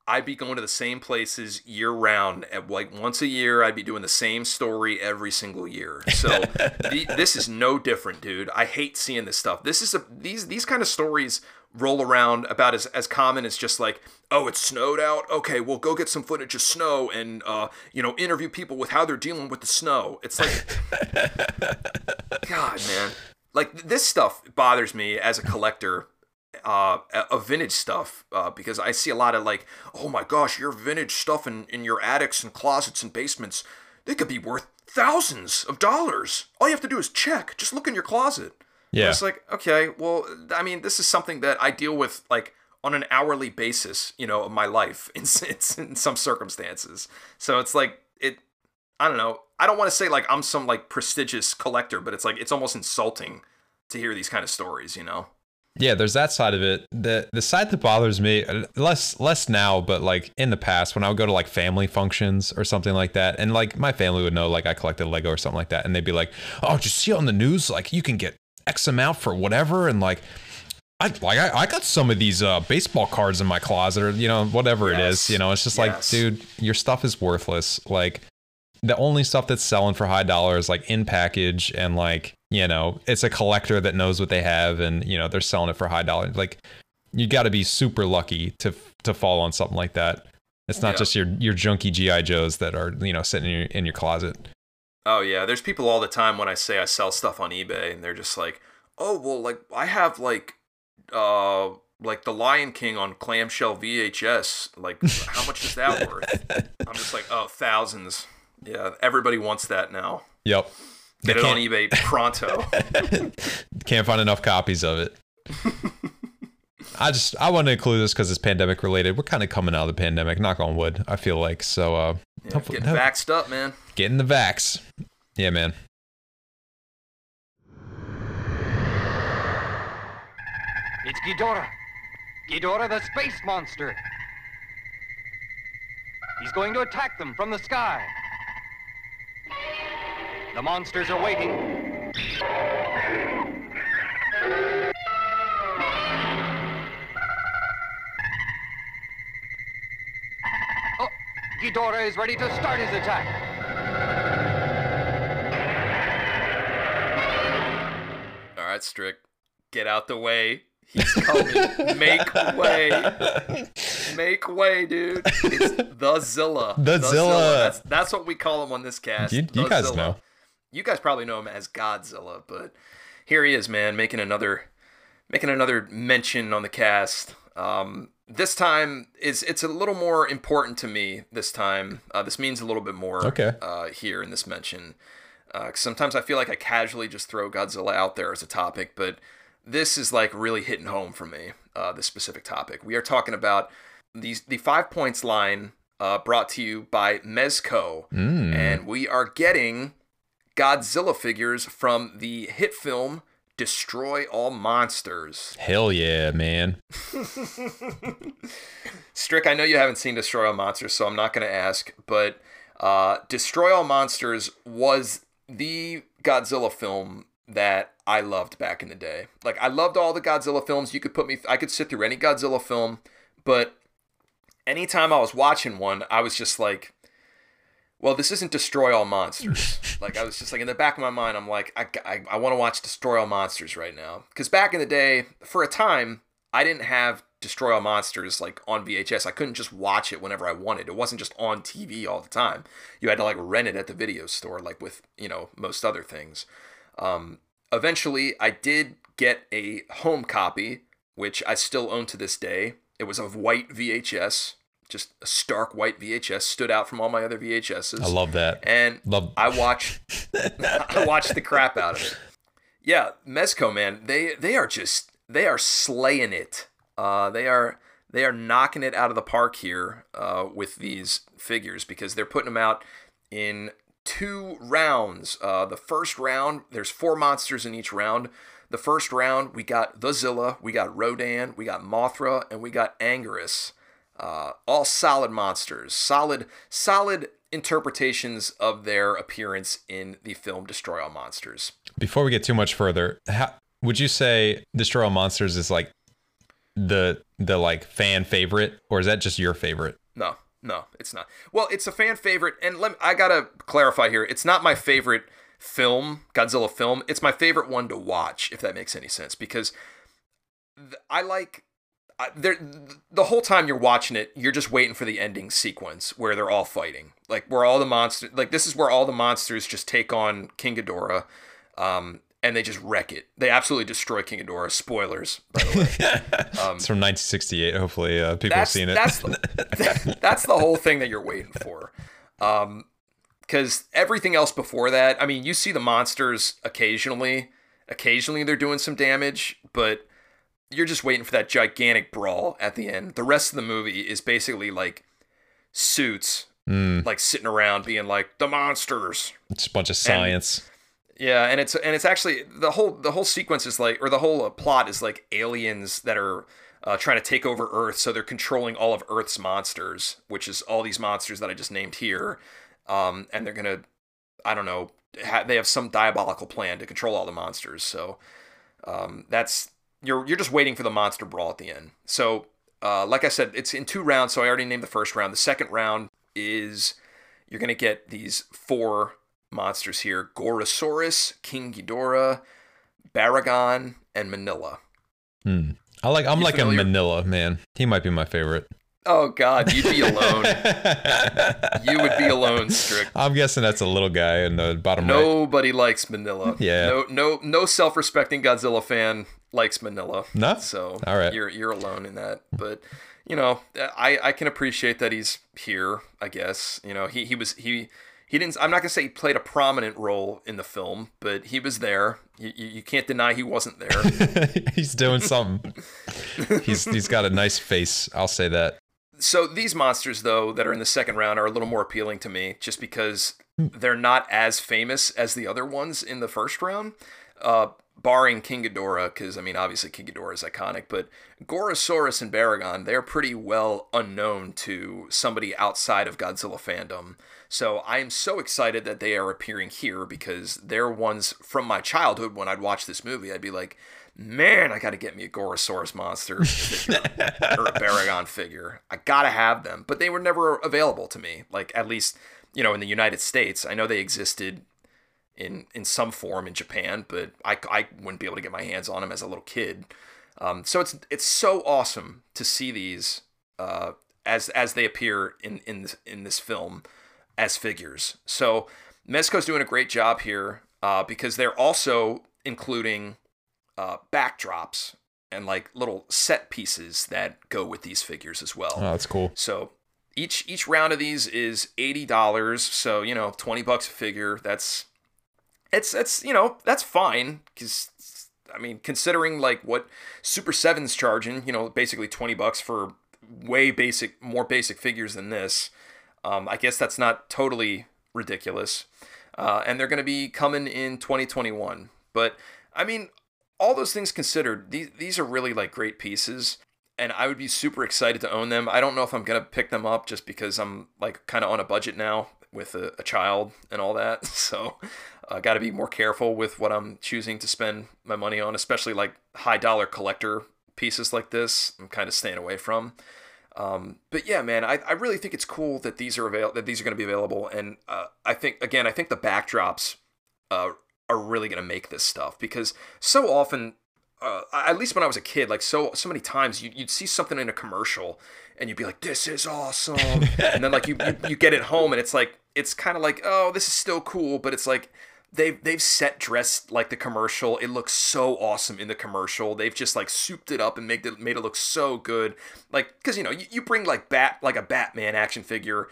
Speaker 3: I'd be going to the same places year round. At like once a year, I'd be doing the same story every single year. So the, this is no different, dude. I hate seeing this stuff. This is a these these kind of stories roll around about as, as common as just like, oh, it snowed out. Okay, well, go get some footage of snow and uh, you know interview people with how they're dealing with the snow. It's like, God, man, like this stuff bothers me as a collector uh, of vintage stuff uh, because I see a lot of like, oh my gosh, your vintage stuff in, in your attics and closets and basements, they could be worth thousands of dollars. All you have to do is check. Just look in your closet. And
Speaker 2: Yeah.
Speaker 3: It's like, okay, well, I mean, this is something that I deal with like on an hourly basis, you know, of my life in, in, in some circumstances. So it's like, it, I don't know. I don't want to say like I'm some like prestigious collector, but it's like, it's almost insulting to hear these kind of stories, you know?
Speaker 2: Yeah, there's that side of it. The the side that bothers me uh, less less now, but like in the past when I would go to like family functions or something like that, and like my family would know like I collected Lego or something like that, and they'd be like, "Oh, did you see on the news like you can get X amount for whatever?" And like, I like I, I got some of these uh, baseball cards in my closet or you know whatever it is. You know, it's just
Speaker 3: yes.
Speaker 2: like, dude, your stuff is worthless. Like the only stuff that's selling for high dollars like in package and like you know it's a collector that knows what they have and you know they're selling it for high dollar like you got to be super lucky to to fall on something like that it's not
Speaker 3: Yeah.
Speaker 2: just your your junky gi joes that are you know sitting in your, in your closet
Speaker 3: Oh yeah, there's people all the time when I say I sell stuff on eBay and they're just like, "Oh, well like I have like uh like The Lion King on clamshell VHS. Like how much is that worth?" I'm just like, "Oh, thousands." Yeah, everybody wants that now.
Speaker 2: yep
Speaker 3: Get
Speaker 2: They
Speaker 3: it on eBay pronto.
Speaker 2: can't find enough copies of it i just i want to include this because it's pandemic related we're kind of coming out of the pandemic knock on wood i feel like so uh
Speaker 3: Yeah,
Speaker 2: hopefully
Speaker 3: getting vaxxed up, man.
Speaker 2: getting the vax yeah man
Speaker 10: It's Ghidorah. Ghidorah the space monster. He's going to attack them from the sky. The monsters are waiting. Oh, Ghidorah is ready to start his attack.
Speaker 3: All right, Strick, get out the way. He's coming. Make way. Make way, dude. It's the Zilla.
Speaker 2: The Zilla.
Speaker 3: That's that's what we call him on this cast.
Speaker 2: You- you guys
Speaker 3: Zilla.
Speaker 2: know.
Speaker 3: You guys probably know him as Godzilla, but here he is, man, making another making another mention on the cast. Um, this time is it's a little more important to me. This time, uh, this means a little bit more.
Speaker 2: Okay.
Speaker 3: Uh, here in this mention, uh, 'cause sometimes I feel like I casually just throw Godzilla out there as a topic, but this is like really hitting home for me. Uh, this specific topic. We are talking about these the five points line uh, brought to you by Mezco,
Speaker 2: Mm.
Speaker 3: and we are getting Godzilla figures from the hit film Destroy All Monsters.
Speaker 2: Hell yeah, man.
Speaker 3: Strick, I know you haven't seen Destroy All Monsters, so I'm not going to ask, but uh, Destroy All Monsters was the Godzilla film that I loved back in the day. Like, I loved all the Godzilla films. You could put me, I could sit through any Godzilla film, but anytime I was watching one, I was just like, well, this isn't Destroy All Monsters. like, I was just like, in the back of my mind, I'm like, I, I, I want to watch Destroy All Monsters right now. Because back in the day, for a time, I didn't have Destroy All Monsters like on VHS. I couldn't just watch it whenever I wanted. It wasn't just on TV all the time. You had to like rent it at the video store, like with, you know, most other things. Um, eventually, I did get a home copy, which I still own to this day. It was of white VHS, just a stark white VHS, stood out from all my other VHSs.
Speaker 2: I love that.
Speaker 3: And
Speaker 2: Love-
Speaker 3: I watched, I watched the crap out of it. Yeah, Mezco, man, they they are just they are slaying it. Uh, they are they are knocking it out of the park here uh, with these figures because they're putting them out in two rounds. Uh, the first round, there's four monsters in each round. The first round, we got the Zilla, we got Rodan, we got Mothra, and we got Anguirus. Uh, all solid monsters, solid, solid interpretations of their appearance in the film Destroy All Monsters.
Speaker 2: Before we get too much further, how, would you say Destroy All Monsters is like the the like fan favorite, or is that just your favorite?
Speaker 3: No, no, it's not. Well, it's a fan favorite, and let I gotta clarify here. It's not my favorite film, Godzilla film. It's my favorite one to watch, if that makes any sense, because I like. I, there, the whole time you're watching it, you're just waiting for the ending sequence where they're all fighting, like where all the monsters, like this is where all the monsters just take on King Ghidorah, um, and they just wreck it. They absolutely destroy King Ghidorah. Spoilers, by the way.
Speaker 2: it's from 1968. Hopefully, uh, people have seen it.
Speaker 3: That's the, that's the whole thing that you're waiting for. Um, because everything else before that, I mean, you see the monsters occasionally. Occasionally, they're doing some damage, but you're just waiting for that gigantic brawl at the end. The rest of the movie is basically like suits,
Speaker 2: Mm.
Speaker 3: like sitting around being like the monsters.
Speaker 2: it's a bunch of science.
Speaker 3: Yeah, and it's and it's actually the whole the whole sequence is like or the whole uh, plot is like aliens that are uh, trying to take over Earth, so they're controlling all of Earth's monsters, which is all these monsters that I just named here, um, and they're gonna, I don't know, ha- they have some diabolical plan to control all the monsters. So um, that's you're you're just waiting for the monster brawl at the end. So uh, like I said, it's in two rounds. So I already named the first round. The second round is you're gonna get these four monsters here: Gorosaurus, King Ghidorah, Baragon, and Minilla.
Speaker 2: Hmm. I like. I'm
Speaker 3: You
Speaker 2: like
Speaker 3: familiar?
Speaker 2: a Minilla man. He might be my favorite.
Speaker 3: Oh God, you'd be alone. you would be alone, Strick.
Speaker 2: I'm guessing that's a little guy in the bottom right.
Speaker 3: Nobody likes Minilla.
Speaker 2: Yeah.
Speaker 3: No, no, no self-respecting Godzilla fan likes Minilla.
Speaker 2: No?
Speaker 3: So
Speaker 2: All right.
Speaker 3: you're you're alone in that. But you know, I I can appreciate that he's here. I guess you know he he was he. He didn't. I'm not gonna say he played a prominent role in the film, but he was there. You, you, you can't deny he wasn't there.
Speaker 2: he's doing something. he's he's got a nice face. I'll say that.
Speaker 3: So these monsters, though, that are in the second round are a little more appealing to me, just because they're not as famous as the other ones in the first round, uh, barring King Ghidorah, because I mean, obviously King Ghidorah is iconic, but Gorosaurus and Baragon, they're pretty well unknown to somebody outside of Godzilla fandom. So I am so excited that they are appearing here because they're ones from my childhood. When I'd watch this movie, I'd be like, man, I got to get me a Gorosaurus monster or a Baragon figure. I gotta have them, but they were never available to me. Like at least you know in the United States, I know they existed in in some form in Japan, but I, I wouldn't be able to get my hands on them as a little kid. Um, so it's it's so awesome to see these uh, as as they appear in in this, in this film as figures. So Mezco's doing a great job here uh, because they're also including uh, backdrops and like little set pieces that go with these figures as well.
Speaker 2: Oh, that's cool.
Speaker 3: So each each round of these is eighty dollars. So you know, twenty bucks a figure. That's it's it's you know that's fine because I mean considering like what Super Seven's charging, you know, basically twenty bucks for way basic, more basic figures than this. Um, I guess that's not totally ridiculous. Uh, and they're going to be coming in 2021. But I mean, all those things considered, these these are really like great pieces, and I would be super excited to own them. I don't know if I'm gonna pick them up just because I'm like kind of on a budget now with a, a child and all that. So I got to be more careful with what I'm choosing to spend my money on, especially like high dollar collector pieces like this. I'm kind of staying away from. Um, but yeah, man, I, I really think it's cool that these are avail- that these are going to be available, and uh, I think again, I think the backdrops uh, are really going to make this stuff because so often, uh, at least when I was a kid, like so so many times, you, you'd see something in a commercial and you'd be like, "This is awesome," and then like you, you you get it home and it's like it's kind of like, "Oh, this is still cool," but it's like they've they've set dressed like the commercial. It looks so awesome in the commercial. They've just like souped it up and made it made it look so good. Like because you know you, you bring like bat like a Batman action figure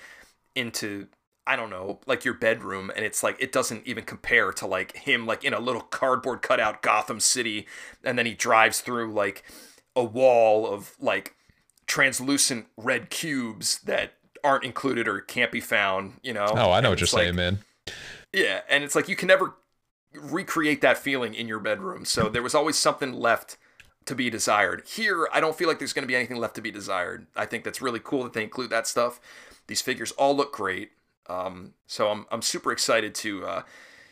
Speaker 3: into I don't know like your bedroom and it's like it doesn't even compare to like him like in a little cardboard cutout Gotham City and then he drives through like a wall of like translucent red cubes that aren't included or can't be found. You know.
Speaker 2: Oh, I know
Speaker 3: And
Speaker 2: what you're
Speaker 3: like-
Speaker 2: saying, man.
Speaker 3: Yeah, and it's like you can never recreate that feeling in your bedroom. So there was always something left to be desired. Here, I don't feel like there's going to be anything left to be desired. I think that's really cool that they include that stuff. These figures all look great. Um, so I'm I'm super excited to uh,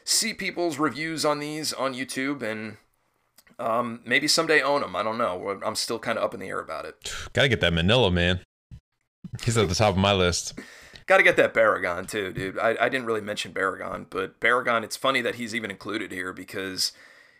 Speaker 3: see people's reviews on these on YouTube and um, maybe someday own them. I don't know. I'm still kind of up in the air about it.
Speaker 2: Gotta get that Minilla, man. He's at the top of my list.
Speaker 3: Got to get that Baragon too, dude. I, I didn't really mention Baragon, but Baragon, it's funny that he's even included here because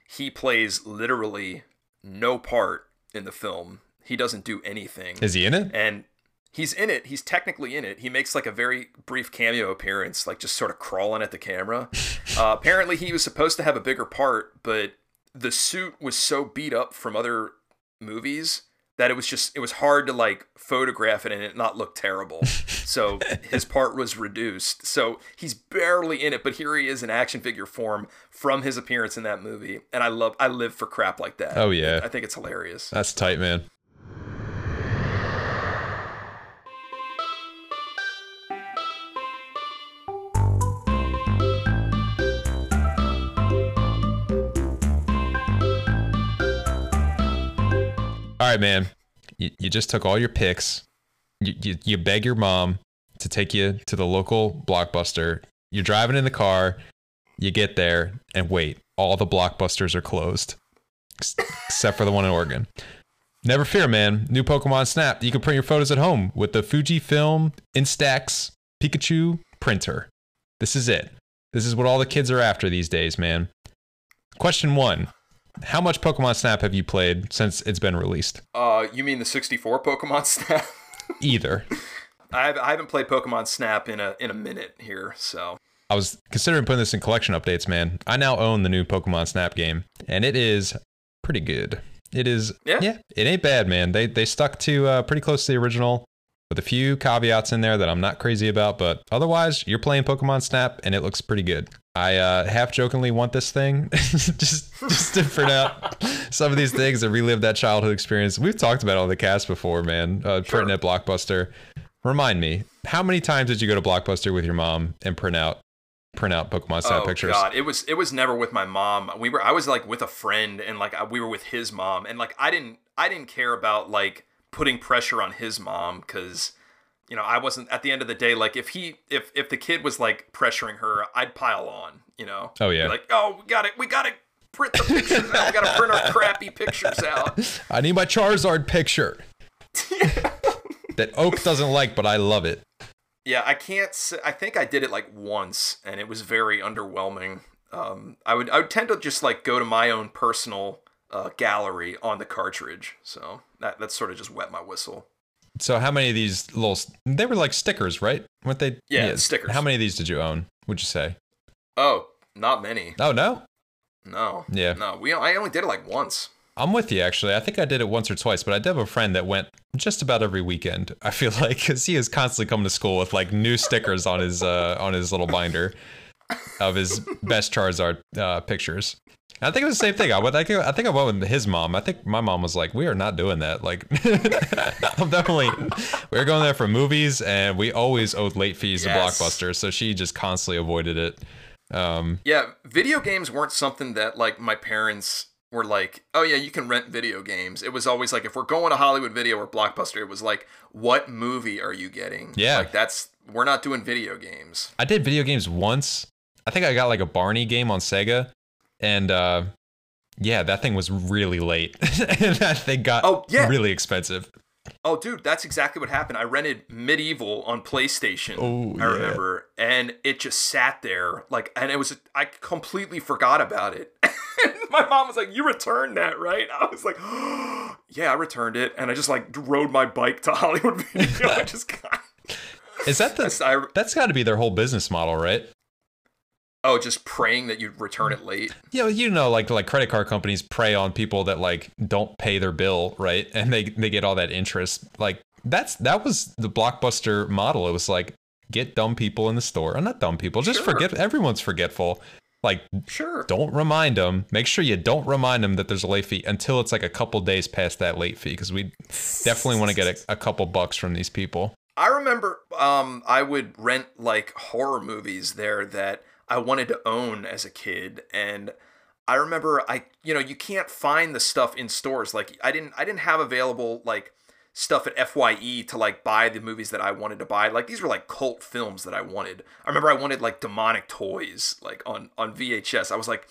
Speaker 3: he plays literally no part in the film. He doesn't do anything.
Speaker 2: Is he in it?
Speaker 3: And he's in it. He's technically in it. He makes like a very brief cameo appearance, like just sort of crawling at the camera. uh, apparently, he was supposed to have a bigger part, but the suit was so beat up from other movies that it was just it was hard to like photograph it and it not look terrible. so his part was reduced. So he's barely in it, but here he is in action figure form from his appearance in that movie. And I love I live for crap like that.
Speaker 2: Oh, yeah.
Speaker 3: I think it's hilarious.
Speaker 2: That's tight, man. All right, man. You, you just took all your picks. You, you, you beg your mom to take you to the local blockbuster. You're driving in the car. You get there and wait. All the blockbusters are closed, except for the one in Oregon. Never fear, man. New Pokemon Snap. You can print your photos at home with the Fujifilm Instax Pikachu printer. This is it. This is what all the kids are after these days, man. Question one How much Pokemon Snap have you played since it's been released?
Speaker 3: Uh, you mean the 64 Pokemon Snap?
Speaker 2: Either.
Speaker 3: I have- I haven't played Pokemon Snap in a in a minute here, so
Speaker 2: I was considering putting this in collection updates, man. I now own the new Pokemon Snap game, and it is pretty good. It is,
Speaker 3: Yeah?
Speaker 2: yeah, it ain't bad, man. They they stuck to uh, pretty close to the original, with a few caveats in there that I'm not crazy about, but otherwise, you're playing Pokemon Snap, and it looks pretty good. I uh, half jokingly want this thing just just to print out some of these things and relive that childhood experience. We've talked about it on the cast before, man. Uh, printing at Blockbuster. Remind me, how many times did you go to Blockbuster with your mom and print out print out Pokemon Snap pictures?
Speaker 3: oh
Speaker 2: pictures?
Speaker 3: god, it was it was never with my mom. We were I was like with a friend and like we were with his mom and like I didn't I didn't care about like putting pressure on his mom cuz you know, I wasn't at the end of the day like if he if if the kid was like pressuring her, I'd pile on, you know.
Speaker 2: Oh, yeah.
Speaker 3: Be like, "Oh, we got it. We got to print the pictures out. We got to print our crappy pictures out."
Speaker 2: I need my Charizard picture. that Oak doesn't like, but I love it.
Speaker 3: Yeah, I can't. say, i think I did it like once, and it was very underwhelming. Um, I would I would tend to just like go to my own personal uh, gallery on the cartridge, so that that sort of just wet my whistle.
Speaker 2: So how many of these little they were like stickers, right? Weren't they?
Speaker 3: Yeah, stickers.
Speaker 2: How many of these did you own? Would you say?
Speaker 3: Oh, not many.
Speaker 2: Oh no.
Speaker 3: No.
Speaker 2: Yeah.
Speaker 3: No, we I only did it like once.
Speaker 2: I'm with you actually. I think I did it once or twice, but I did have a friend that went just about every weekend. I feel like because he is constantly coming to school with like new stickers on his uh, on his little binder of his best Charizard uh, pictures. I think it was the same thing. I went. I think I think I went with his mom. I think my mom was like, "We are not doing that." Like, I'm definitely. We were going there for movies, and we always owed late fees
Speaker 3: Yes.
Speaker 2: to Blockbuster, so she just constantly avoided it. Um,
Speaker 3: Yeah, video games weren't something that like my parents were like, "Oh yeah, you can rent video games." It was always like if we're going to Hollywood Video or Blockbuster, it was like, "What movie are you getting?"
Speaker 2: Yeah.
Speaker 3: Like that's we're not doing video games.
Speaker 2: I did video games once. I think I got like a Barney game on Sega, and uh, yeah, that thing was really late, and that thing got
Speaker 3: Oh, yeah.
Speaker 2: really expensive.
Speaker 3: Oh, dude, that's exactly what happened. I rented MediEvil on PlayStation.
Speaker 2: Oh,
Speaker 3: I
Speaker 2: yeah.
Speaker 3: remember, and it just sat there like, and it was I completely forgot about it. my mom was like, "You returned that, right?" I was like, "Yeah, I returned it," and I just like rode my bike to Hollywood Video. I just got.
Speaker 2: Is that the? That's got to be their whole business model, right?
Speaker 3: Oh, just praying that you'd return it late.
Speaker 2: Yeah, you know, like like credit card companies prey on people that like don't pay their bill, right? And they they get all that interest. Like that's that was the blockbuster model. It was like get dumb people in the store, or not dumb people, just
Speaker 3: Sure.
Speaker 2: forget. Everyone's forgetful. Like
Speaker 3: sure,
Speaker 2: don't remind them. Make sure you don't remind them that there's a late fee until it's like a couple days past that late fee, because we definitely want to get a, a couple bucks from these people.
Speaker 3: I remember um, I would rent like horror movies there that I wanted to own as a kid, and I remember I you know you can't find the stuff in stores. Like I didn't I didn't have available like stuff at Fye to like buy the movies that I wanted to buy. Like these were like cult films that I wanted. I remember I wanted like demonic toys like on on VHS. I was like.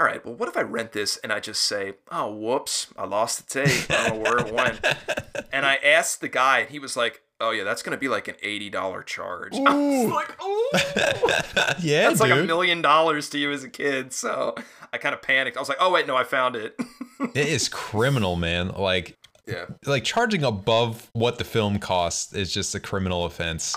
Speaker 3: All right, well, what if I rent this and I just say, oh, whoops, I lost the tape. I don't know where it went. and I asked the guy, and he was like, oh, yeah, that's going to be like an $80 charge. I was like, oh,
Speaker 2: yeah,
Speaker 3: that's like a million dollars to you as a kid. So I kind of panicked. I was like, oh, wait, no, I found it.
Speaker 2: it is criminal, man. Like
Speaker 3: Yeah.
Speaker 2: like charging above what the film costs is just a criminal offense.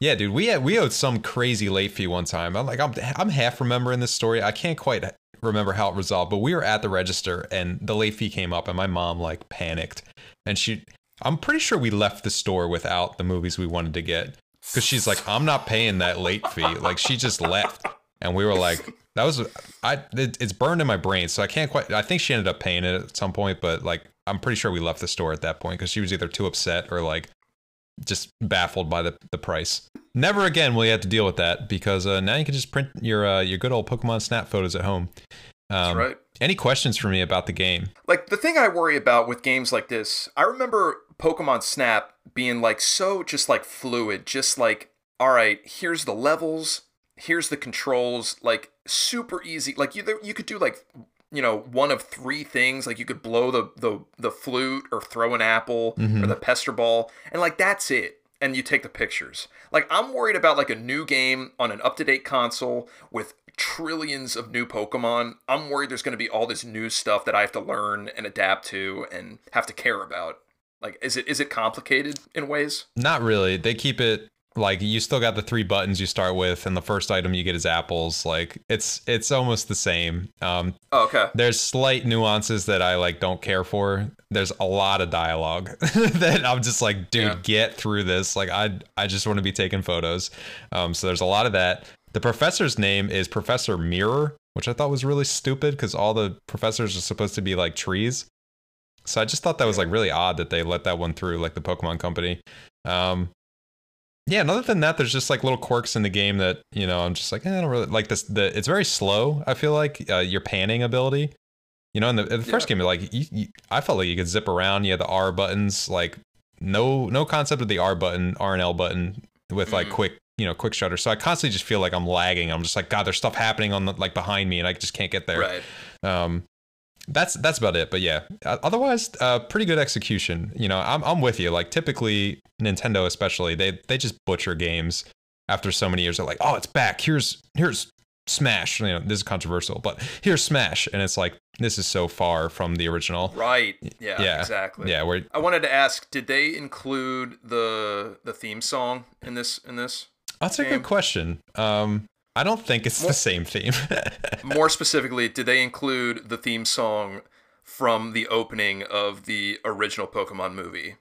Speaker 2: Yeah, dude, we had, we owed some crazy late fee one time. I'm like, I'm I'm half remembering this story. I can't quite remember how it resolved, but we were at the register and the late fee came up, and my mom like panicked, and she, I'm pretty sure we left the store without the movies we wanted to get because she's like, I'm not paying that late fee. Like she just left, and we were like, that was I. It, it's burned in my brain, so I can't quite. I think she ended up paying it at some point, but like I'm pretty sure we left the store at that point because she was either too upset or like just baffled by the, the price. Never again will you have to deal with that because uh, now you can just print your uh, your good old Pokemon Snap photos at home. Um,
Speaker 3: right.
Speaker 2: Any questions for me about the game?
Speaker 3: like the thing I worry about with games like this, I remember Pokemon Snap being like so just like fluid, just like all right, here's the levels, here's the controls, like super easy. Like you you could do like you know one of three things, like you could blow the the the flute or throw an apple or
Speaker 2: Mhm.
Speaker 3: the pester ball, and like that's it. And you take the pictures. Like I'm worried about like a new game on an up to date console with trillions of new Pokemon. I'm worried there's going to be all this new stuff that I have to learn and adapt to and have to care about. Like, is it is it complicated in ways?
Speaker 2: Not really. They keep it like you still got the three buttons you start with, and the first item you get is apples. Like it's it's almost the same. Um,
Speaker 3: Oh, okay.
Speaker 2: There's slight nuances that I like don't care for. There's a lot of dialogue that I'm just like, dude, get through this. Like I I just want to be taking photos. Um, so there's a lot of that. The professor's name is Professor Mirror, which I thought was really stupid because all the professors are supposed to be like trees. So I just thought that was like really odd that they let that one through, like the Pokemon Company. Um, yeah, and other than that, there's just like little quirks in the game that you know I'm just like eh, I don't really like this. The it's very slow. I feel like uh, your panning ability. You know, in the, in the first game, like you, you, I felt like you could zip around. You had the R buttons, like no no concept of the R button, R and L button with like quick you know quick shutter. So I constantly just feel like I'm lagging. I'm just like God, there's stuff happening on the like behind me, and I just can't get there.
Speaker 3: Right.
Speaker 2: Um, that's that's about it. But yeah, otherwise, uh, pretty good execution. You know, I'm I'm with you. Like typically Nintendo, especially they they just butcher games after so many years. They're like, oh, it's back. Here's here's Smash. You know, this is controversial, but here's Smash, and it's like this is so far from the original.
Speaker 3: Right. Yeah.
Speaker 2: Yeah.
Speaker 3: Exactly.
Speaker 2: Yeah, where
Speaker 3: I wanted to ask, did they include the the theme song in this in this?
Speaker 2: that's a good question. Um, I don't think it's the same theme.
Speaker 3: More specifically, did they include the theme song from the opening of the original Pokemon movie?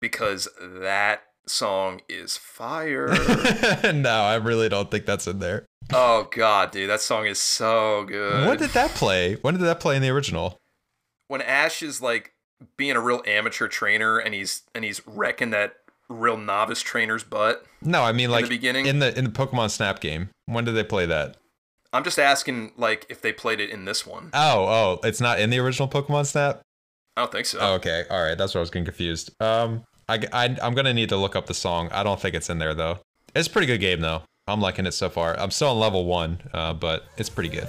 Speaker 3: Because that song is fire.
Speaker 2: no, I really don't think that's in there.
Speaker 3: oh god, dude, that song is so good.
Speaker 2: When did that play? When did that play in the original?
Speaker 3: when Ash is like being a real amateur trainer and he's and he's wrecking that real novice trainer's butt?
Speaker 2: No, I mean like
Speaker 3: the beginning?
Speaker 2: in the in the Pokemon Snap game. When did they play that?
Speaker 3: I'm just asking like if they played it in this one.
Speaker 2: Oh, oh, it's not in the original Pokemon Snap.
Speaker 3: I don't think so.
Speaker 2: Oh, okay, all right, that's where I was getting confused. Um, I, I I'm gonna need to look up the song. I don't think it's in there though. It's a pretty good game though. I'm liking it so far. I'm still on level one, uh, but it's pretty good.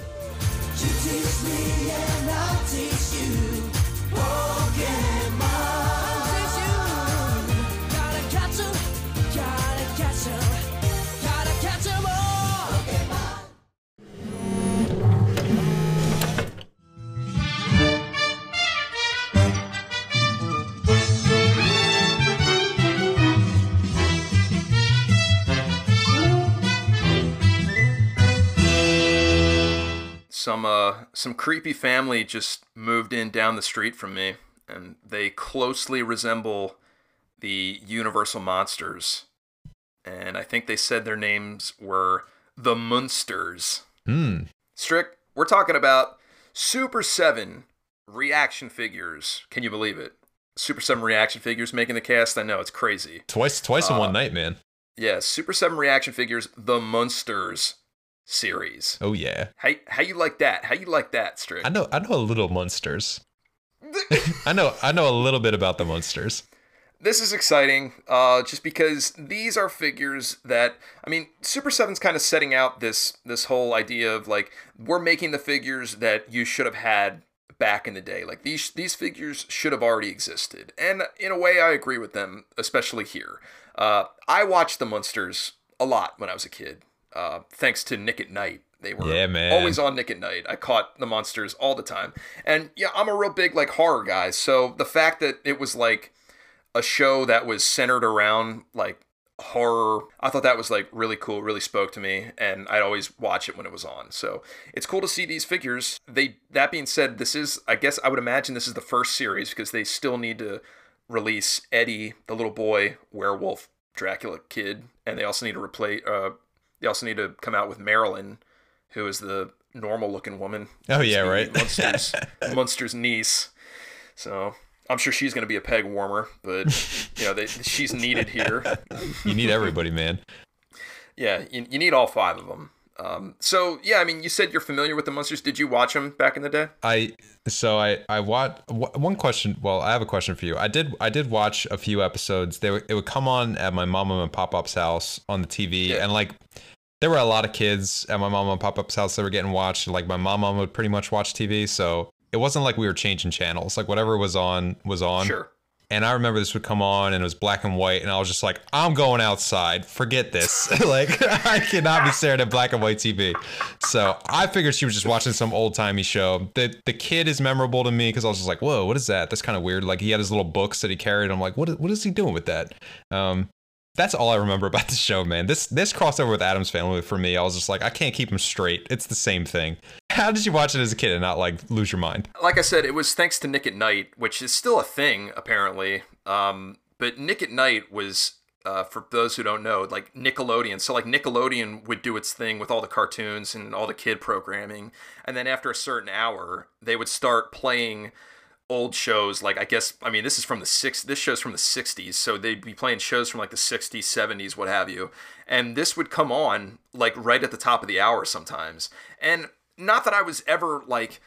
Speaker 3: Some uh some creepy family just moved in down the street from me and they closely resemble the Universal monsters. And I think they said their names were the Munsters.
Speaker 2: Hmm.
Speaker 3: Strick, we're talking about Super 7 reaction figures. Can you believe it? Super 7 reaction figures making the cast. I know it's crazy.
Speaker 2: Twice, twice in
Speaker 3: Uh,
Speaker 2: one night, man.
Speaker 3: Yeah, Super 7 reaction figures, the Munsters series.
Speaker 2: Oh yeah.
Speaker 3: How how you like that? How you like that, Strick?
Speaker 2: I know. I know a little Munsters. I know. I know a little bit about the Munsters.
Speaker 3: This is exciting, uh, just because these are figures that I mean, Super 7's kind of setting out this this whole idea of like we're making the figures that you should have had back in the day. Like these these figures should have already existed, and in a way, I agree with them, especially here. Uh, I watched the Munsters a lot when I was a kid, uh, thanks to Nick at Night. They were
Speaker 2: Yeah, man.
Speaker 3: always on Nick at Night. I caught the Munsters all the time, and yeah, I'm a real big like horror guy. So the fact that it was like a show that was centered around like horror. I thought that was like really cool, really spoke to me, and I'd always watch it when it was on. So it's cool to see these figures. They that being said, this is I guess I would imagine this is the first series because they still need to release Eddie, the little boy werewolf Dracula kid, and they also need to replace. Uh, they also need to come out with Marilyn, who is the normal looking woman.
Speaker 2: Oh, yeah, right.
Speaker 3: Munster's Munster's niece. So I'm sure she's going to be a peg warmer, but you know they, she's needed here.
Speaker 2: You need everybody, man.
Speaker 3: Yeah, you, you need all five of them. Um, so yeah, I mean, you said you're familiar with the Munsters. Did you watch them back in the day?
Speaker 2: I so I I watch one question. Well, I have a question for you. I did I did watch a few episodes. They would- it would come on at my mom and pop up's house on the TV,
Speaker 3: Yeah.
Speaker 2: and like there were a lot of kids at my mom and pop up's house that were getting watched. Like my mom would pretty much watch TV, so it wasn't like we were changing channels. Like whatever was on was on.
Speaker 3: Sure.
Speaker 2: And I remember this would come on and it was black and white, and I was just like, I'm going outside. Forget this. like, I cannot be staring at black and white TV. So I figured she was just watching some old timey show. The the kid is memorable to me because I was just like, whoa, what is that? That's kind of weird. Like he had his little books that he carried. I'm like, what what is he doing with that? Um, that's all I remember about the show, man. This this crossover with Addams Family for me, I was just like, I can't keep them straight. It's the same thing. How did you watch it as a kid and not like lose your mind?
Speaker 3: Like I said, it was thanks to Nick at Night, which is still a thing apparently. Um, but Nick at Night was, uh, for those who don't know, like Nickelodeon. So like Nickelodeon would do its thing with all the cartoons and all the kid programming, and then after a certain hour, they would start playing old shows like i guess i mean this is from the six this show's from the 60s so they'd be playing shows from like the 60s 70s what have you and this would come on like right at the top of the hour sometimes and not that i was ever like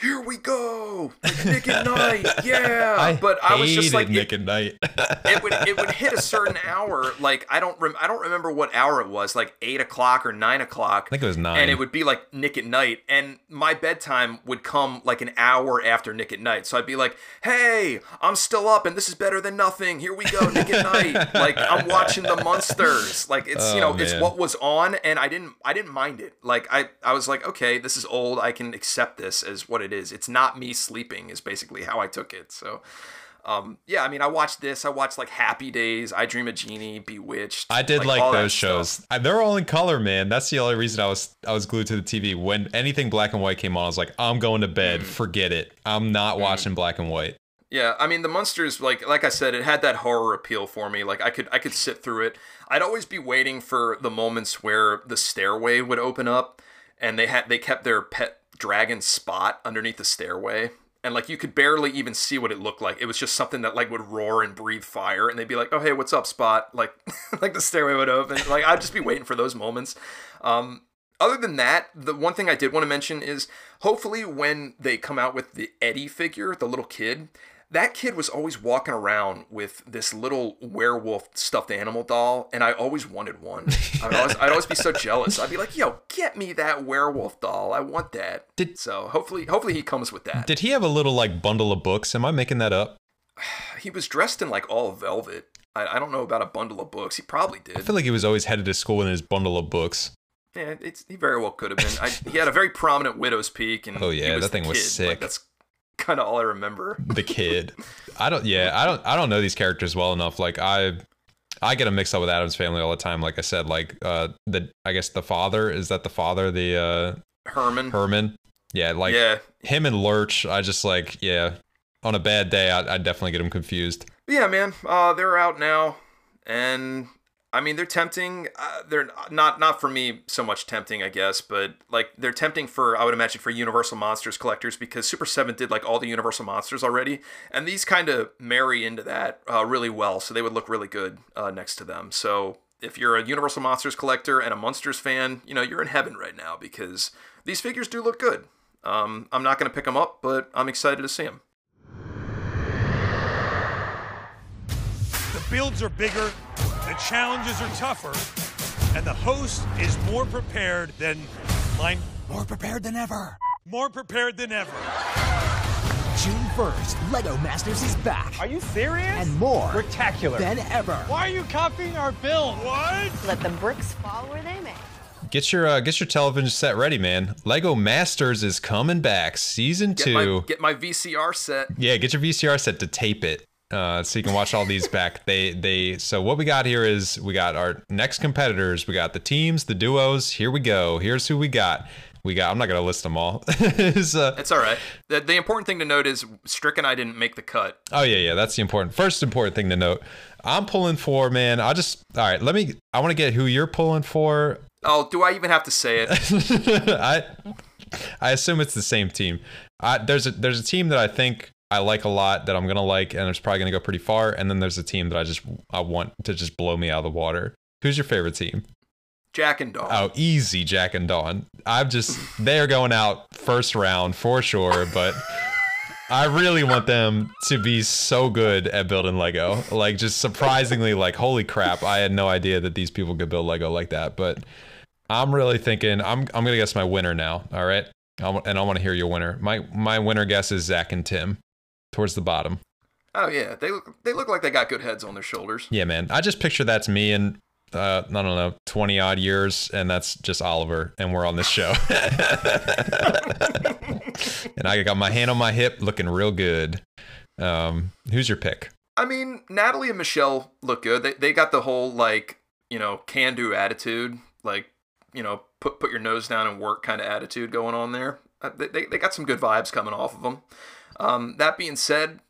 Speaker 3: here we go like nick at night yeah but i was just like
Speaker 2: Nick
Speaker 3: it,
Speaker 2: at Night.
Speaker 3: it would it would hit a certain hour like i don't rem- i don't remember what hour it was like eight o'clock or nine o'clock
Speaker 2: I think it was nine.
Speaker 3: and it would be like Nick at Night, and my bedtime would come like an hour after Nick at Night. So I'd be like, "Hey, I'm still up, and this is better than nothing. Here we go, Nick at Night. Like I'm watching the Munsters. Like it's you
Speaker 2: Oh,
Speaker 3: know it's what was on, and I didn't I didn't mind it. Like I I was like, okay, this is old. I can accept this as what it is. It's not me sleeping. Is basically how I took it. So. Um, yeah, I mean, I watched this. I watched like Happy Days, I Dream a Jeannie, Bewitched.
Speaker 2: I did like,
Speaker 3: that
Speaker 2: those shows. I, they're all in color, man. That's the only reason I was I was glued to the TV. When anything black and white came on, I was like, I'm going to
Speaker 3: Mm.
Speaker 2: bed. Forget it. I'm not watching black and white.
Speaker 3: Yeah, I mean the Munsters like like I said, it had that horror appeal for me. Like I could I could sit through it. I'd always be waiting for the moments where the stairway would open up and they had they kept their pet dragon spot underneath the stairway. And like you could barely even see what it looked like. It was just something that like would roar and breathe fire and they'd be like, "Oh, hey, what's up, Spot?" Like like the stairway would open. Like I'd just be waiting for those moments. Um other than that, the one thing I did want to mention is hopefully when they come out with the Eddie figure, the little kid, that kid was always walking around with this little werewolf stuffed animal doll, and I always wanted one. I'd always, I'd always be so jealous. I'd be like, "Yo, get me that werewolf doll. I want that." Did, so hopefully, hopefully he comes with that.
Speaker 2: Did he have a little like bundle of books? Am I making that up?
Speaker 3: He was dressed in like all velvet. I, I don't know about a bundle of books. He probably did.
Speaker 2: I feel like he was always headed to school in his bundle of books.
Speaker 3: Yeah, it's, he very well could have been. I, he had a very prominent widow's peak, and
Speaker 2: Oh, yeah,
Speaker 3: was
Speaker 2: that thing
Speaker 3: the
Speaker 2: was sick.
Speaker 3: Like, that's kind of all I remember.
Speaker 2: The kid. I don't. Yeah, I don't. I don't know these characters well enough. Like I, I get them mixed up with Addams Family all the time. Like I said, like uh, the I guess the father is that the father the uh
Speaker 3: Herman.
Speaker 2: Herman. Yeah, like
Speaker 3: Yeah.
Speaker 2: him and Lurch. I just like yeah. On a bad day, I I definitely get them confused.
Speaker 3: Yeah, man. Uh, they're out now, and I mean they're tempting. Uh, they're not not for me so much tempting, I guess, but like they're tempting for I would imagine for Universal Monsters collectors because Super Seven did like all the Universal Monsters already, and these kind of marry into that uh, really well, so they would look really good uh, next to them. So if you're a Universal Monsters collector and a Munsters fan, you know you're in heaven right now because these figures do look good. Um, I'm not going to pick them up, but I'm excited to see them.
Speaker 11: The builds are bigger, the challenges are tougher, and the host is more prepared than mine. More prepared than ever. More prepared than ever.
Speaker 12: June 1st, Lego Masters is back.
Speaker 11: Are you serious?
Speaker 12: And more
Speaker 11: Spectacular.
Speaker 12: than ever.
Speaker 11: Why are you copying our build? What?
Speaker 7: Let the bricks fall where they may.
Speaker 2: Get your uh, get your television set ready, man. Lego Masters is coming back, season
Speaker 3: Get
Speaker 2: two.
Speaker 3: my get my VCR set.
Speaker 2: Yeah, get your VCR set to tape it, uh, so you can watch all these back. They they. So what we got here is we got our next competitors. We got the teams, the duos. Here we go. Here's who we got. We got. I'm not gonna list them all. It's, uh,
Speaker 3: It's all right. The, the important thing to note is Strick and I didn't make the cut.
Speaker 2: Oh yeah, yeah. That's the important first important thing to note. I'm pulling for man. I just all right. Let me. I want to get who you're pulling for.
Speaker 3: Oh, do I even have to say it?
Speaker 2: I I assume it's the same team. I, there's a there's a team that I think I like a lot that I'm gonna like, and it's probably gonna go pretty far. And then there's a team that I just I want to just blow me out of the water. Who's your favorite team?
Speaker 3: Jack and Dawn.
Speaker 2: Oh, easy, Jack and Dawn. I'm just they are going out first round for sure, but I really want them to be so good at building Lego. Like just surprisingly, like holy crap, I had no idea that these people could build Lego like that. But I'm really thinking I'm I'm gonna guess my winner now. All right, I and I want to hear your winner. My my winner guess is Zach and Tim, towards the bottom.
Speaker 3: Oh yeah, they look they look like they got good heads on their shoulders.
Speaker 2: Yeah, man. I just picture that's me in uh, I don't know, 20 odd years, and that's just Oliver, and we're on this show. and I got my hand on my hip, looking real good. Um, who's your pick?
Speaker 3: I mean, Natalie and Michelle look good. They they got the whole like you know can do attitude, like you know put put your nose down and work kind of attitude going on there. Uh, they, they they got some good vibes coming off of them. Um, that being said,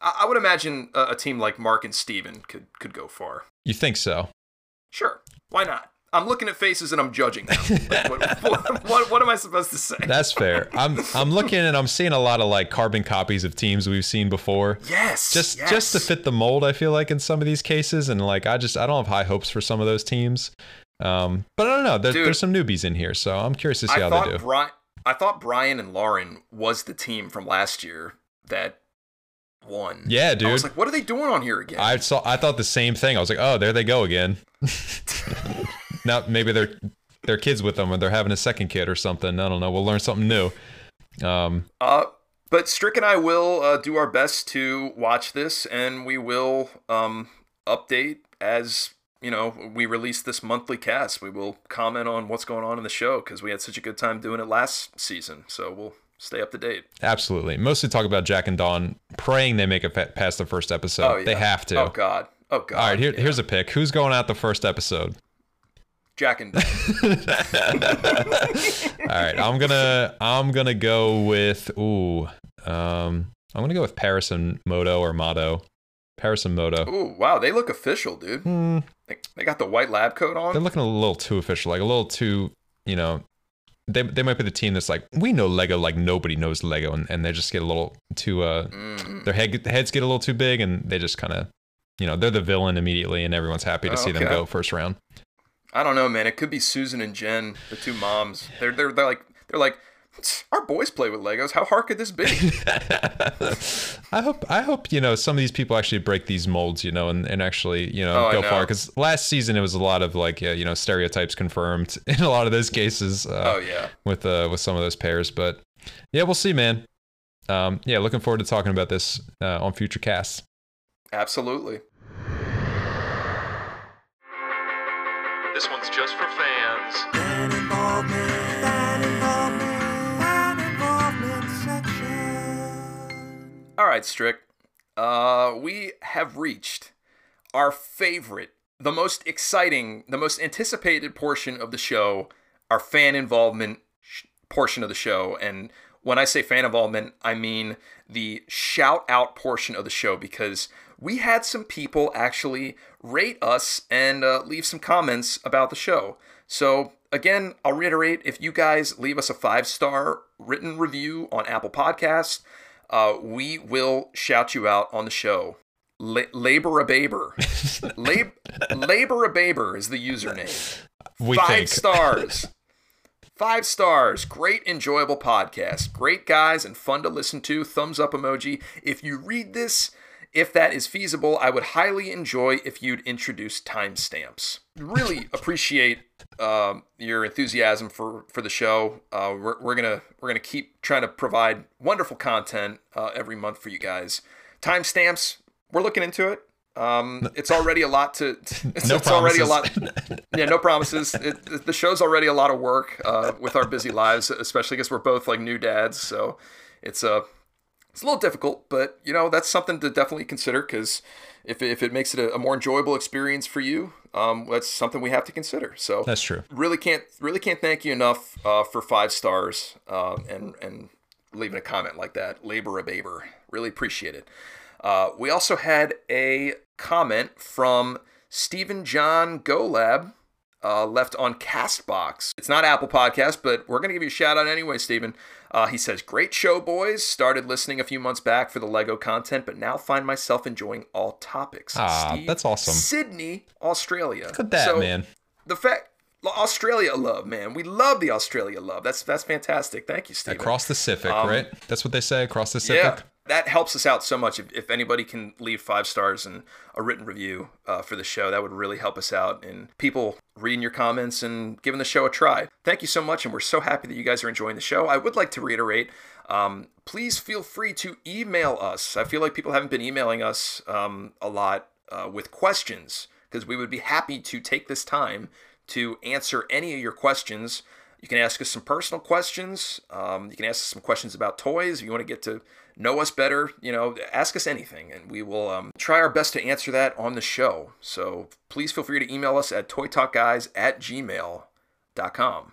Speaker 3: I, I would imagine a, a team like Mark and Steven could could go far.
Speaker 2: You think so?
Speaker 3: Sure, why not? I'm looking at faces and I'm judging them. Like, what, what, what, what am I supposed to say?
Speaker 2: That's fair. I'm I'm looking and I'm seeing a lot of like carbon copies of teams we've seen before.
Speaker 3: Yes.
Speaker 2: Just
Speaker 3: yes.
Speaker 2: just to fit the mold, I feel like in some of these cases, and like I just I don't have high hopes for some of those teams. Um, but I don't know. There,
Speaker 3: Dude.
Speaker 2: there's some newbies in here, so I'm curious to see
Speaker 3: I
Speaker 2: how they do.
Speaker 3: Brian, I thought Brian and Lauren was the team from last year that won.
Speaker 2: Yeah, dude.
Speaker 3: I was like, what are they doing on here again?
Speaker 2: I saw. I thought the same thing. I was like, oh, there they go again. now maybe they're they're kids with them, or they're having a second kid or something. I don't know. We'll learn something new. Um,
Speaker 3: Uh, but Strick and I will uh, do our best to watch this, and we will um, update as you know we release this monthly cast. We will comment on what's going on in the show because we had such a good time doing it last season. So we'll stay up to date.
Speaker 2: Absolutely. Mostly talk about Jack and Dawn, praying they make it fa- past the first episode.
Speaker 3: Oh,
Speaker 2: They have to.
Speaker 3: Oh God. Oh God.
Speaker 2: All right, here, here's a pick. Who's going out the first episode?
Speaker 3: Jack and Dawn.
Speaker 2: All right, I'm gonna I'm gonna go with ooh, um, I'm gonna go with Paris and Moto or Moto. Paris and Moto.
Speaker 3: Ooh, wow, they look official, dude.
Speaker 2: Hmm.
Speaker 3: They, got the white lab coat on.
Speaker 2: They're looking a little too official, like a little too, you know. They, they might be the team that's like we know Lego like nobody knows Lego and, and they just get a little too uh
Speaker 3: Mm.
Speaker 2: their head heads get a little too big and they just kind of you know they're the villain immediately and everyone's happy to see them go first round.
Speaker 3: I don't know, man. It could be Susan and Jen, the two moms. They're they're they're like they're like our boys play with Legos. How hard could this be?
Speaker 2: I hope I hope you know some of these people actually break these molds, you know, and, and actually you know
Speaker 3: Oh,
Speaker 2: go
Speaker 3: know.
Speaker 2: far. Because last season it was a lot of like uh, you know stereotypes confirmed in a lot of those cases. Uh,
Speaker 3: Oh, yeah.
Speaker 2: with uh, with some of those pairs, but yeah, we'll see, man. Um, yeah, looking forward to talking about this uh, on future casts.
Speaker 3: Absolutely.
Speaker 13: This one's just for fans.
Speaker 3: All right, Strick. Uh, we have reached our favorite, the most exciting, the most anticipated portion of the show, our fan involvement sh- portion of the show. And when I say fan involvement, I mean the shout out portion of the show because we had some people actually rate us and uh, leave some comments about the show. So, again, I'll reiterate if you guys leave us a five star written review on Apple Podcasts, uh, we will shout you out on the show. La- Labor a Baber. Lab- Labor a Baber is the username.
Speaker 2: We
Speaker 3: Five
Speaker 2: think.
Speaker 3: stars. Five stars. Great, enjoyable podcast. Great guys and fun to listen to. Thumbs up emoji. If you read this, if that is feasible, I would highly enjoy if you'd introduce timestamps. Really appreciate um, your enthusiasm for for the show. Uh, we're, we're gonna we're gonna keep trying to provide wonderful content uh, every month for you guys. Timestamps. We're looking into it. Um, it's already a lot to. It's,
Speaker 2: No
Speaker 3: it's already a lot. Yeah, no promises. It, the show's already a lot of work uh, with our busy lives, especially because we're both like new dads. So it's a it's a little difficult, but you know that's something to definitely consider because if if it makes it a, a more enjoyable experience for you, um, that's something we have to consider. So
Speaker 2: That's true.
Speaker 3: Really can't really can't thank you enough uh, for five stars um, and and leaving a comment like that. Labor a baber. Really appreciate it. Uh, we also had a comment from Stephen John Golab uh, left on Castbox. It's not Apple Podcast, but we're going to give you a shout out anyway, Stephen. Uh, he says, Great show, boys. Started listening a few months back for the Lego content, but now find myself enjoying all topics.
Speaker 2: Ah,
Speaker 3: Steve,
Speaker 2: that's awesome.
Speaker 3: Sydney, Australia.
Speaker 2: Look at that,
Speaker 3: So,
Speaker 2: man.
Speaker 3: The fact. Australia love, man. We love the Australia love. That's that's fantastic. Thank you, Stephen.
Speaker 2: Across the Pacific,
Speaker 3: Um,
Speaker 2: right? That's what they say. Across the Pacific.
Speaker 3: Yeah, that helps us out so much. If, if anybody can leave five stars and a written review uh, for the show, that would really help us out and people reading your comments and giving the show a try. Thank you so much, and we're so happy that you guys are enjoying the show. I would like to reiterate. Um, please feel free to email us. I feel like people haven't been emailing us um, a lot uh, with questions because we would be happy to take this time to answer any of your questions. You can ask us some personal questions. Um, you can ask us some questions about toys. If you want to get to know us better, you know, ask us anything, and we will um, try our best to answer that on the show. So please feel free to email us at toytalkguys at gmail.com.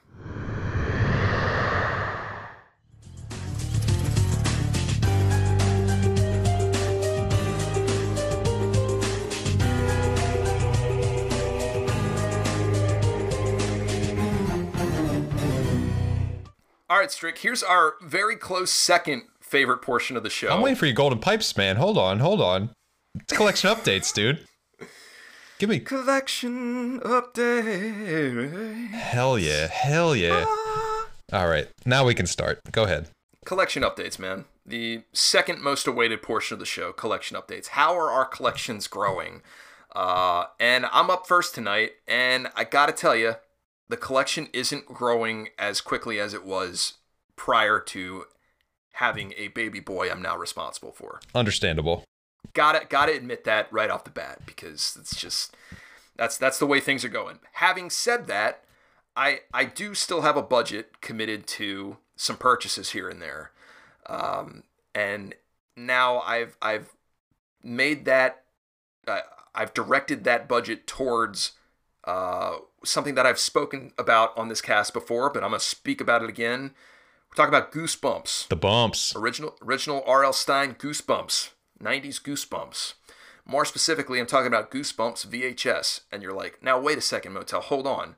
Speaker 3: All right, Strick, here's our very close second favorite portion of the show.
Speaker 2: I'm waiting for your golden pipes, man. Hold on, hold on. It's collection updates, dude. Give me
Speaker 3: collection update.
Speaker 2: hell yeah, hell yeah. All right, now we can start. Go ahead.
Speaker 3: Collection updates, man. The second most awaited portion of the show, collection updates. How are our collections growing? Uh, and I'm up first tonight, and I gotta tell you, the collection isn't growing as quickly as it was prior to having a baby boy I'm now responsible for.
Speaker 2: Understandable.
Speaker 3: Gotta gotta admit that right off the bat because it's just that's that's the way things are going. Having said that, I I do still have a budget committed to some purchases here and there. um, and now I've I've made that uh, I've directed that budget towards uh, something that I've spoken about on this cast before, but I'm gonna speak about it again. We're talking about Goosebumps.
Speaker 2: The bumps.
Speaker 3: Original original R.L. Stine Goosebumps. 90s Goosebumps. More specifically, I'm talking about Goosebumps VHS. And you're like, now wait a second, Motel, hold on.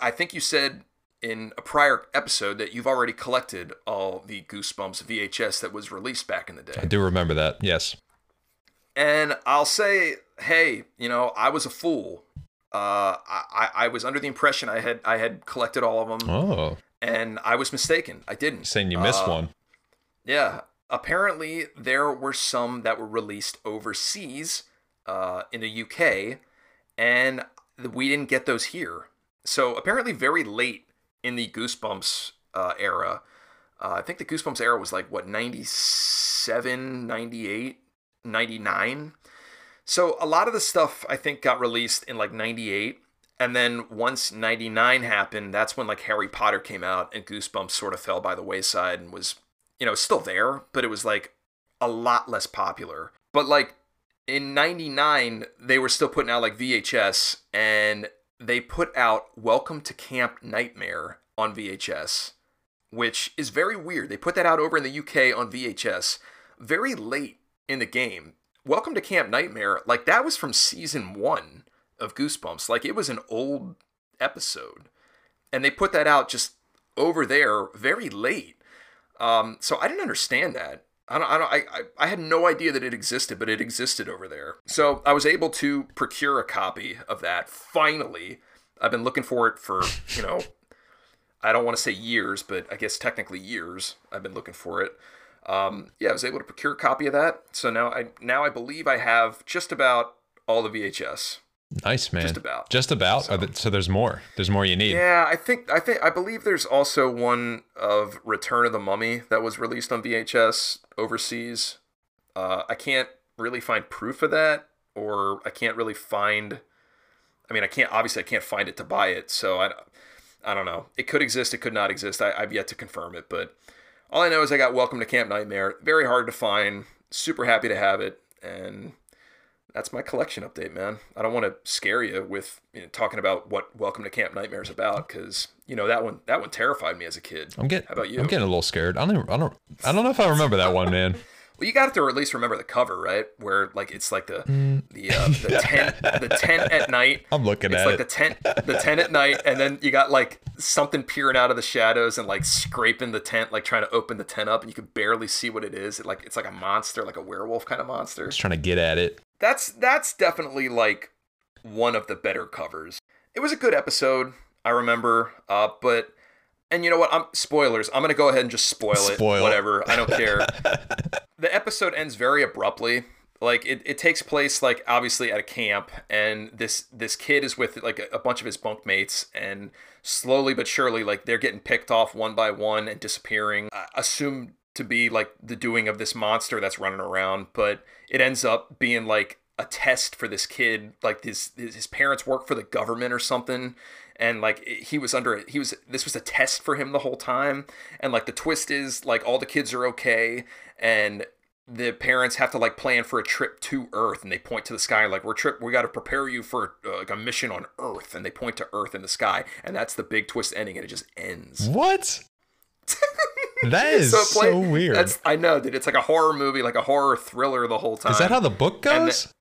Speaker 3: I think you said in a prior episode that you've already collected all the Goosebumps VHS that was released back in the day.
Speaker 2: I do remember that. Yes.
Speaker 3: And I'll say, hey, you know, I was a fool. Uh, I, I was under the impression I had I had collected all of them,
Speaker 2: Oh,
Speaker 3: and I was mistaken. I didn't.
Speaker 2: saying you missed
Speaker 3: Uh,
Speaker 2: one.
Speaker 3: Yeah. Apparently, there were some that were released overseas uh, in the UK, and we didn't get those here. So, apparently, very late in the Goosebumps uh, era, uh, I think the Goosebumps era was like, what, 97, 98, 99? So, a lot of the stuff I think got released in like 98. And then once 99 happened, that's when like Harry Potter came out and Goosebumps sort of fell by the wayside and was, you know, still there, but it was like a lot less popular. But like in 99, they were still putting out like VHS and they put out Welcome to Camp Nightmare on VHS, which is very weird. They put that out over in the UK on VHS very late in the game. Welcome to Camp Nightmare, like that was from season one of Goosebumps. Like it was an old episode. And they put that out just over there very late. Um, so I didn't understand that. I don't, I, don't, I, I, had no idea that it existed, but it existed over there. So I was able to procure a copy of that finally. I've been looking for it for, you know, I don't want to say years, but I guess technically years. I've been looking for it. Um, yeah, I was able to procure a copy of that. So now I now I believe I have just about all the VHS.
Speaker 2: Nice man.
Speaker 3: Just about.
Speaker 2: Just about. So, so there's more. There's more you need.
Speaker 3: Yeah, I think I think I believe there's also one of Return of the Mummy that was released on VHS overseas. Uh, I can't really find proof of that, or I can't really find. I mean, I can't obviously I can't find it to buy it, so I, I don't know. It could exist, it could not exist. I, I've yet to confirm it, but all I know is I got Welcome to Camp Nightmare. Very hard to find. Super happy to have it, and that's my collection update, man. I don't want to scare you with you know, talking about what Welcome to Camp Nightmare is about because you know that one that one terrified me as a kid.
Speaker 2: I'm getting.
Speaker 3: How about you?
Speaker 2: I'm getting a little scared. I don't. Even, I don't. I don't know if I remember that one, man.
Speaker 3: Well, you got to at least remember the cover, right? Where like it's like the
Speaker 2: Mm.
Speaker 3: the uh, the tent the tent at night.
Speaker 2: I'm looking at it.
Speaker 3: it's
Speaker 2: at
Speaker 3: like
Speaker 2: it.
Speaker 3: the tent the tent at night, and then you got like something peering out of the shadows and like scraping the tent, like trying to open the tent up, and you can barely see what it is. It, like it's like a monster, like a werewolf kind of monster.
Speaker 2: Just trying to get at it.
Speaker 3: That's that's definitely like one of the better covers. It was a good episode, I remember, uh, but and you know what? I'm spoilers. I'm gonna go ahead and just spoil it.
Speaker 2: Spoil.
Speaker 3: Whatever. I don't care. the episode ends very abruptly. Like it, it takes place like obviously at a camp, and this this kid is with like a, a bunch of his bunkmates, and slowly but surely like they're getting picked off one by one and disappearing. Uh, assumed to be like the doing of this monster that's running around, but it ends up being like a test for this kid. Like his his parents work for the government or something, and like he was under he was this was a test for him the whole time. And like the twist is like all the kids are okay, and the parents have to like plan for a trip to Earth, and they point to the sky like we're trip we got to prepare you for uh, like a mission on Earth, and they point to Earth in the sky, and that's the big twist ending, and it just ends.
Speaker 2: What? that is so,
Speaker 3: play-
Speaker 2: weird.
Speaker 3: That's I know, dude. It's like a horror movie, like a horror thriller the whole time.
Speaker 2: Is that how the book
Speaker 3: And
Speaker 2: goes?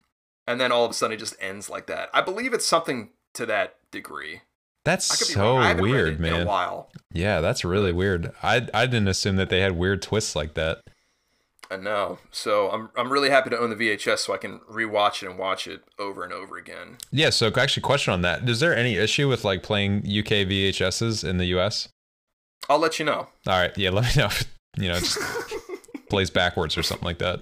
Speaker 3: and then all of a sudden it just ends like that. I believe it's something to that degree.
Speaker 2: That's
Speaker 3: I could be
Speaker 2: so
Speaker 3: wrong. I haven't read
Speaker 2: weird, man.
Speaker 3: In a while.
Speaker 2: Yeah, that's really weird. I I didn't assume that they had weird twists like that.
Speaker 3: I know. So I'm I'm really happy to own the VHS so I can rewatch it and watch it over and over again.
Speaker 2: Yeah, so actually question on that. Is there any issue with like playing UK VHSs in the US?
Speaker 3: I'll let you know.
Speaker 2: All right, yeah, let me know. If, you know, just plays backwards or something like that.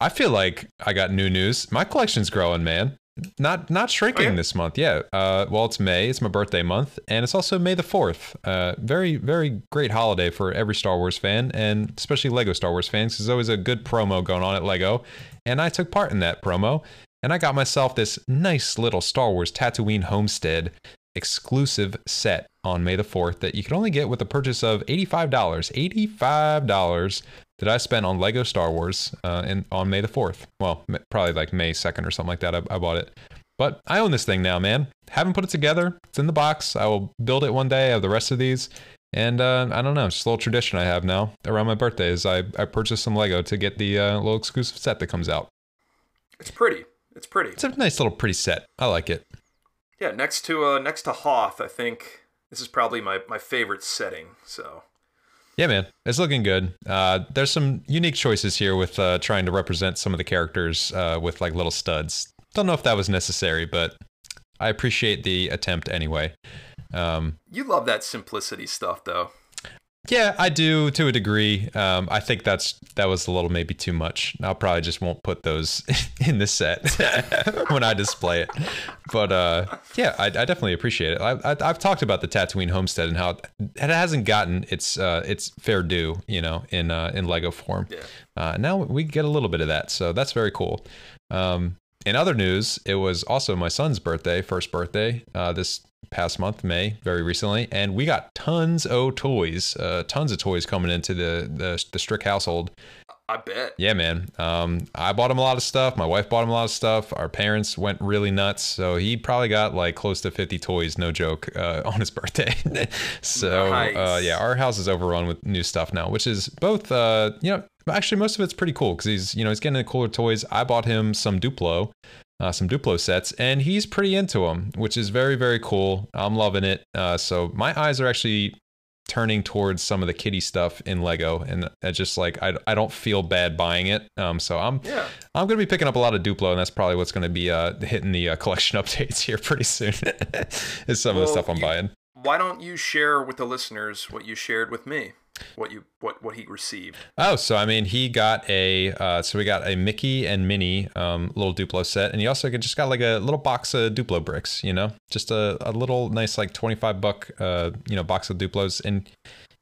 Speaker 2: I feel like I got new news. My collection's growing, man. Not not shrinking
Speaker 3: Oh, yeah?
Speaker 2: this month. Yeah. Uh, well, it's May. It's my birthday month, and it's also May the fourth. Uh, very very great holiday for every Star Wars fan, and especially Lego Star Wars fans. There's always a good promo going on at Lego, and I took part in that promo, and I got myself this nice little Star Wars Tatooine Homestead exclusive set. On May the 4th that you can only get with a purchase of $85. $85 that I spent on Lego Star Wars uh, in, on May the 4th. Well, m- probably like May 2nd or something like that. I, I bought it. But I own this thing now, man. Haven't put it together. It's in the box. I will build it one day. I have the rest of these. And uh, I don't know, it's just a little tradition I have now around my birthdays. I, I purchased some Lego to get the uh, little exclusive set that comes out.
Speaker 3: It's pretty. It's pretty.
Speaker 2: It's a nice little pretty set. I like it.
Speaker 3: Yeah, next to uh, next to Hoth, I think this is probably my, my favorite setting. So
Speaker 2: Yeah, man, it's looking good. Uh, there's some unique choices here with uh, trying to represent some of the characters uh, with like little studs. Don't know if that was necessary, but I appreciate the attempt anyway. Um,
Speaker 3: you love that simplicity stuff, though.
Speaker 2: Yeah, I do to a degree. Um, I think that's that was a little maybe too much. I'll probably just won't put those in the set when I display it. But uh, yeah, I, I definitely appreciate it. I, I, I've talked about the Tatooine homestead and how it hasn't gotten its uh, its fair due, you know, in uh, in Lego form.
Speaker 3: Yeah.
Speaker 2: Uh, now we get a little bit of that, so that's very cool. Um, in other news, it was also my son's birthday, first birthday, uh, this past month, May, very recently, and we got tons of toys, uh, tons of toys coming into the the, the Strick household.
Speaker 3: I bet.
Speaker 2: Yeah, man. Um, I bought him a lot of stuff. My wife bought him a lot of stuff. Our parents went really nuts. So he probably got like close to 50 toys, no joke, uh, on his birthday. so uh, yeah, our house is overrun with new stuff now, which is both, uh, you know, actually most of it's pretty cool because he's, you know, he's getting the cooler toys. I bought him some Duplo. Uh, some Duplo sets, and he's pretty into them, which is very, very cool. I'm loving it. Uh, so my eyes are actually turning towards some of the kitty stuff in Lego, and it's just like I, I don't feel bad buying it. Um, so I'm
Speaker 3: Yeah.
Speaker 2: I'm gonna be picking up a lot of Duplo, and that's probably what's gonna be uh hitting the uh, collection updates here pretty soon. is some of the stuff I'm
Speaker 3: you-
Speaker 2: buying.
Speaker 3: Why don't you share with the listeners what you shared with me? What you what what he received?
Speaker 2: Oh, so I mean, he got a uh, so we got a Mickey and Minnie um, little Duplo set, and he also just got like a little box of Duplo bricks. You know, just a, a little nice like twenty five buck uh, you know box of Duplos, and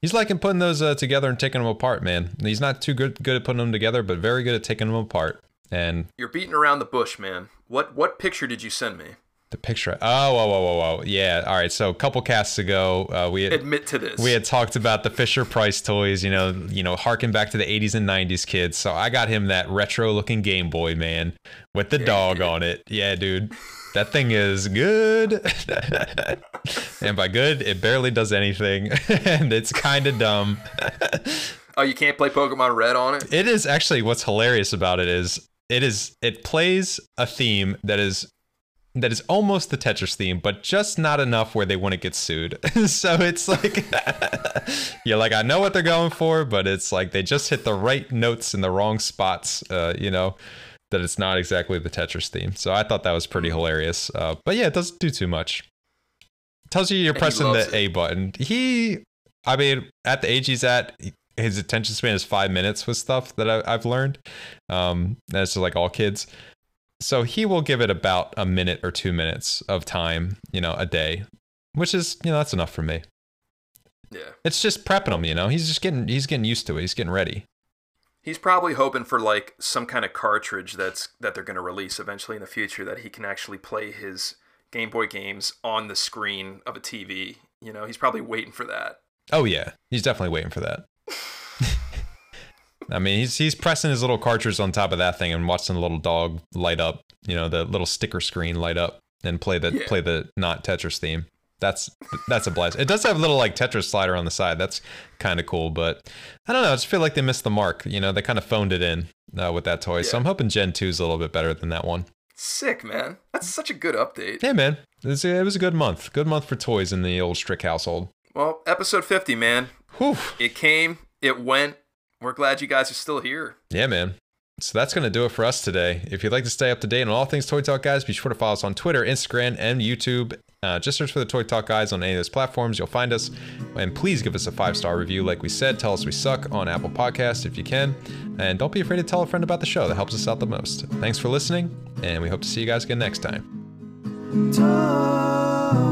Speaker 2: he's liking putting those uh, together and taking them apart. Man, he's not too good good at putting them together, but very good at taking them apart. And
Speaker 3: You're beating around the bush, man. What what picture did you send me?
Speaker 2: The picture, oh, whoa, whoa, whoa, whoa, yeah. All right, so a couple casts ago, uh, we had,
Speaker 3: Admit to this.
Speaker 2: we had talked about the Fisher Price toys, you know, you know, harken back to the 80s and 90s kids. So I got him that retro looking Game Boy, man, with the dog on it. Yeah, dude. That thing is good. and by good, it barely does anything. and it's kind of dumb.
Speaker 3: Oh, you can't play Pokemon Red on it?
Speaker 2: It is actually what's hilarious about it is it is it plays a theme that is that is almost the Tetris theme, but just not enough where they wouldn't get sued. so it's like yeah, like I know what they're going for, but it's like they just hit the right notes in the wrong spots. Uh, you know that it's not exactly the Tetris theme. So I thought that was pretty hilarious. Uh, but yeah, it doesn't do too much. tells you you're
Speaker 3: And
Speaker 2: pressing the A button. He, I mean, at the age he's at, his attention span is five minutes with stuff that I, I've learned. Um, that's just like all kids. So he will give it about a minute or two minutes of time, you know, a day, which is, you know, that's enough for me.
Speaker 3: Yeah.
Speaker 2: It's just prepping him, you know. He's just getting, he's getting used to it. He's getting ready.
Speaker 3: He's probably hoping for like some kind of cartridge that's that they're going to release eventually in the future that he can actually play his Game Boy games on the screen of a TV. You know, he's probably waiting for that.
Speaker 2: Oh yeah, he's definitely waiting for that. I mean, he's he's pressing his little cartridge on top of that thing and watching the little dog light up. You know, the little sticker screen light up and play the
Speaker 3: Yeah.
Speaker 2: play the not Tetris theme. That's that's a blast. It does have a little like Tetris slider on the side. That's kind of cool, but I don't know. I just feel like they missed the mark. You know, they kind of phoned it in uh, with that toy. So I'm hoping Gen 2 is a little bit better than that one.
Speaker 3: Sick, man. That's such a good update.
Speaker 2: Hey man, it was, it was a good month. Good month for toys in the old Strick household.
Speaker 3: Well, episode 50, man.
Speaker 2: Whew.
Speaker 3: It came, it went. We're glad you guys are still here.
Speaker 2: Yeah, man. So that's going to do it for us today. If you'd like to stay up to date on all things Toy Talk Guys, be sure to follow us on Twitter, Instagram, and YouTube. Uh, just search for the Toy Talk Guys on any of those platforms. You'll find us. And please give us a five star review. Like we said, tell us we suck on Apple Podcasts if you can. And don't be afraid to tell a friend about the show. That helps us out the most. Thanks for listening, and we hope to see you guys again next time.
Speaker 1: Toys.